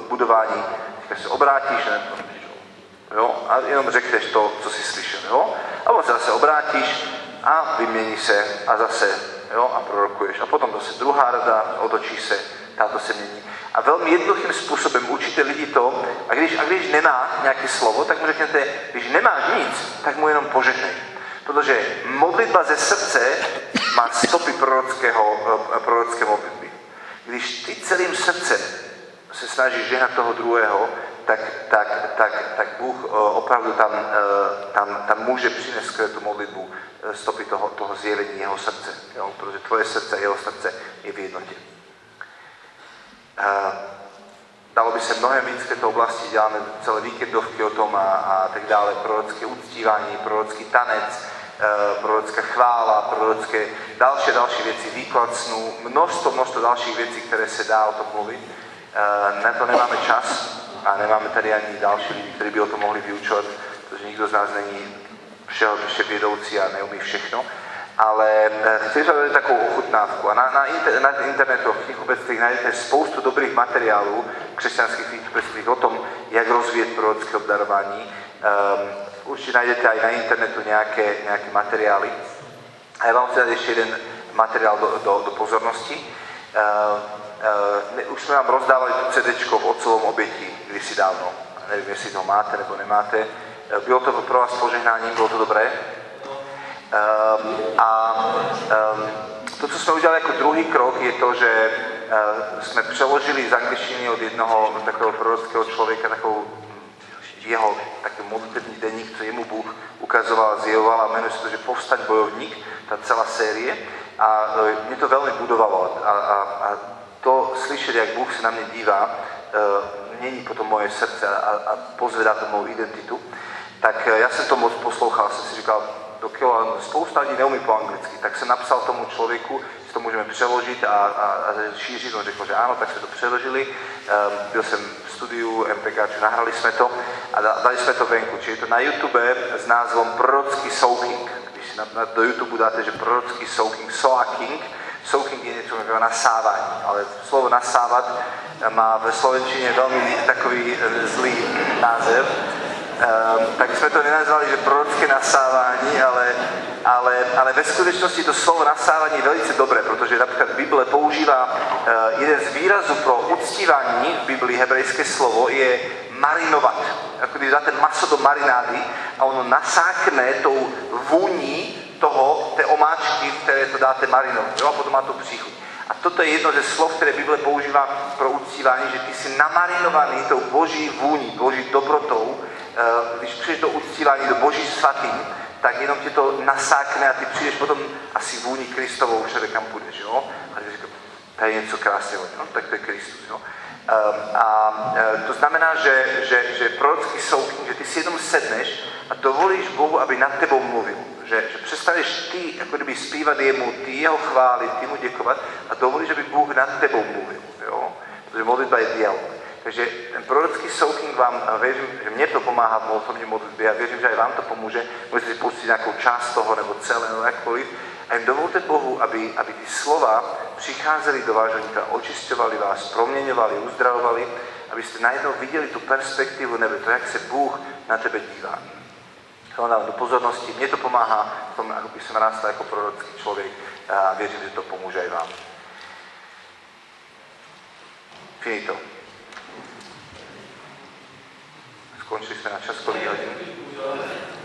A: budování, teďka se obrátíš, ne? Jo? A jenom řekneš to, co jsi slyšel. Jo? A potom se zase obrátíš a vymění se a zase jo? a prorokuješ. A potom zase druhá rada, otočí se, táto se mění. A velmi jednoduchým způsobem učíte lidi to, a když, a když nemá nějaké slovo, tak mu řeknete, když nemáš nic, tak mu jenom požehnej. Protože modlitba ze srdce má stopy prorockého, eh, prorocké modlitby. Když ty celým srdcem se snažíš žehnat toho druhého, tak, tak, tak, tak Bůh eh, opravdu tam, eh, tam, tam může přinést tu modlitbu stopy toho, toho zjevení jeho srdce. Jo? Protože tvoje srdce a jeho srdce je v jednotě. Dalo by se mnohem víc v této oblasti, děláme celé víkendovky o tom a, a tak dále, prorocké uctívání, prorocký tanec, prorocká chvála, prorocké další další věci, výklad snů, množstvo, množstvo dalších věcí, které se dá o tom mluvit. Eh, na to nemáme čas a nemáme tady ani další lidi, kteří by o tom mohli vyučovat, protože nikdo z nás není všeho vědoucí a neumí všechno ale eh, chci dát takovou ochutnávku. A na, na, inter, na internetu v knihkupectvích najdete spoustu dobrých materiálů křesťanských knihkupectvích o tom, jak rozvíjet prorocké obdarování. Um, určitě najdete i na internetu nějaké, nějaké materiály. A já vám chci dát ještě jeden materiál do, do, do pozornosti. Uh, uh, už jsme vám rozdávali CD v otcovom oběti kdysi dávno. Nevím, jestli to máte nebo nemáte. Bylo to pro vás požehnáním, bylo to dobré? Um, a um, to, co jsme udělali jako druhý krok, je to, že uh, jsme přeložili z od jednoho takového prorockého člověka takovou jeho takový modlitební denník, co jemu Bůh ukazoval, zjevoval a jmenuje se to, že Povstaň bojovník, ta celá série. A uh, mě to velmi budovalo a, a, a to slyšet, jak Bůh se na mě dívá, uh, mění potom moje srdce a, a pozvedá to mou identitu. Tak já jsem to moc poslouchal, jsem si říkal, do kila. Spousta lidí neumí po anglicky, tak jsem napsal tomu člověku, že to můžeme přeložit a, a, a šířit. On řekl, že ano, tak jsme to přeložili. Um, byl jsem v studiu MPK, nahrali jsme to a dali jsme to venku. Čili to na YouTube s názvom Prorocký soaking. Když si na, na, do YouTube dáte, že Prorocký soaking, soaking, soaking je něco jako nasávání, ale slovo nasávat má ve slovenčině velmi takový eh, zlý název tak jsme to nenazvali, že prorocké nasávání, ale, ale, ale ve skutečnosti to slovo nasávání je velice dobré, protože například Bible používá uh, jeden z výrazů pro uctívání v Biblii, hebrejské slovo, je marinovat. Jako když dáte maso do marinády a ono nasákne tou vůní toho, té omáčky, které to dáte marinovat. Jo? A potom má to příchuť. A toto je jedno ze slov, které Bible používá pro uctívání, že ty jsi namarinovaný tou boží vůní, boží dobrotou, Eh, když přijdeš do uctívání, do boží svatý, tak jenom ti to nasákne a ty přijdeš potom asi vůni Kristovou všade, kam půjdeš, jo? A ty říkáš, to je něco krásného, no, tak to je Kristus, jo? Um, a uh, to znamená, že, že, že prorocký soukyn, že ty si jenom sedneš a dovolíš Bohu, aby nad tebou mluvil. Že, že přestaneš ty, jako kdyby zpívat jemu, ty jeho chvály, ty mu děkovat a dovolíš, aby Bůh nad tebou mluvil. Jo? Protože modlitba je dialog. Takže ten prorocký soaking vám, věřím, že mě to pomáhá v osobní modlitbě a věřím, že i vám to pomůže. Můžete si pustit nějakou část toho nebo celé, nebo jakkoliv. A jim dovolte Bohu, aby, aby ty slova přicházely do vášho nitra, očisťovali vás, proměňovali, uzdravovali, abyste najednou viděli tu perspektivu nebe, to, jak se Bůh na tebe dívá. To dám do pozornosti, mě to pomáhá v tom, aby jsem rástal jako prorocký člověk a věřím, že to pomůže i vám. Finito. Skončili jsme na časový hodin.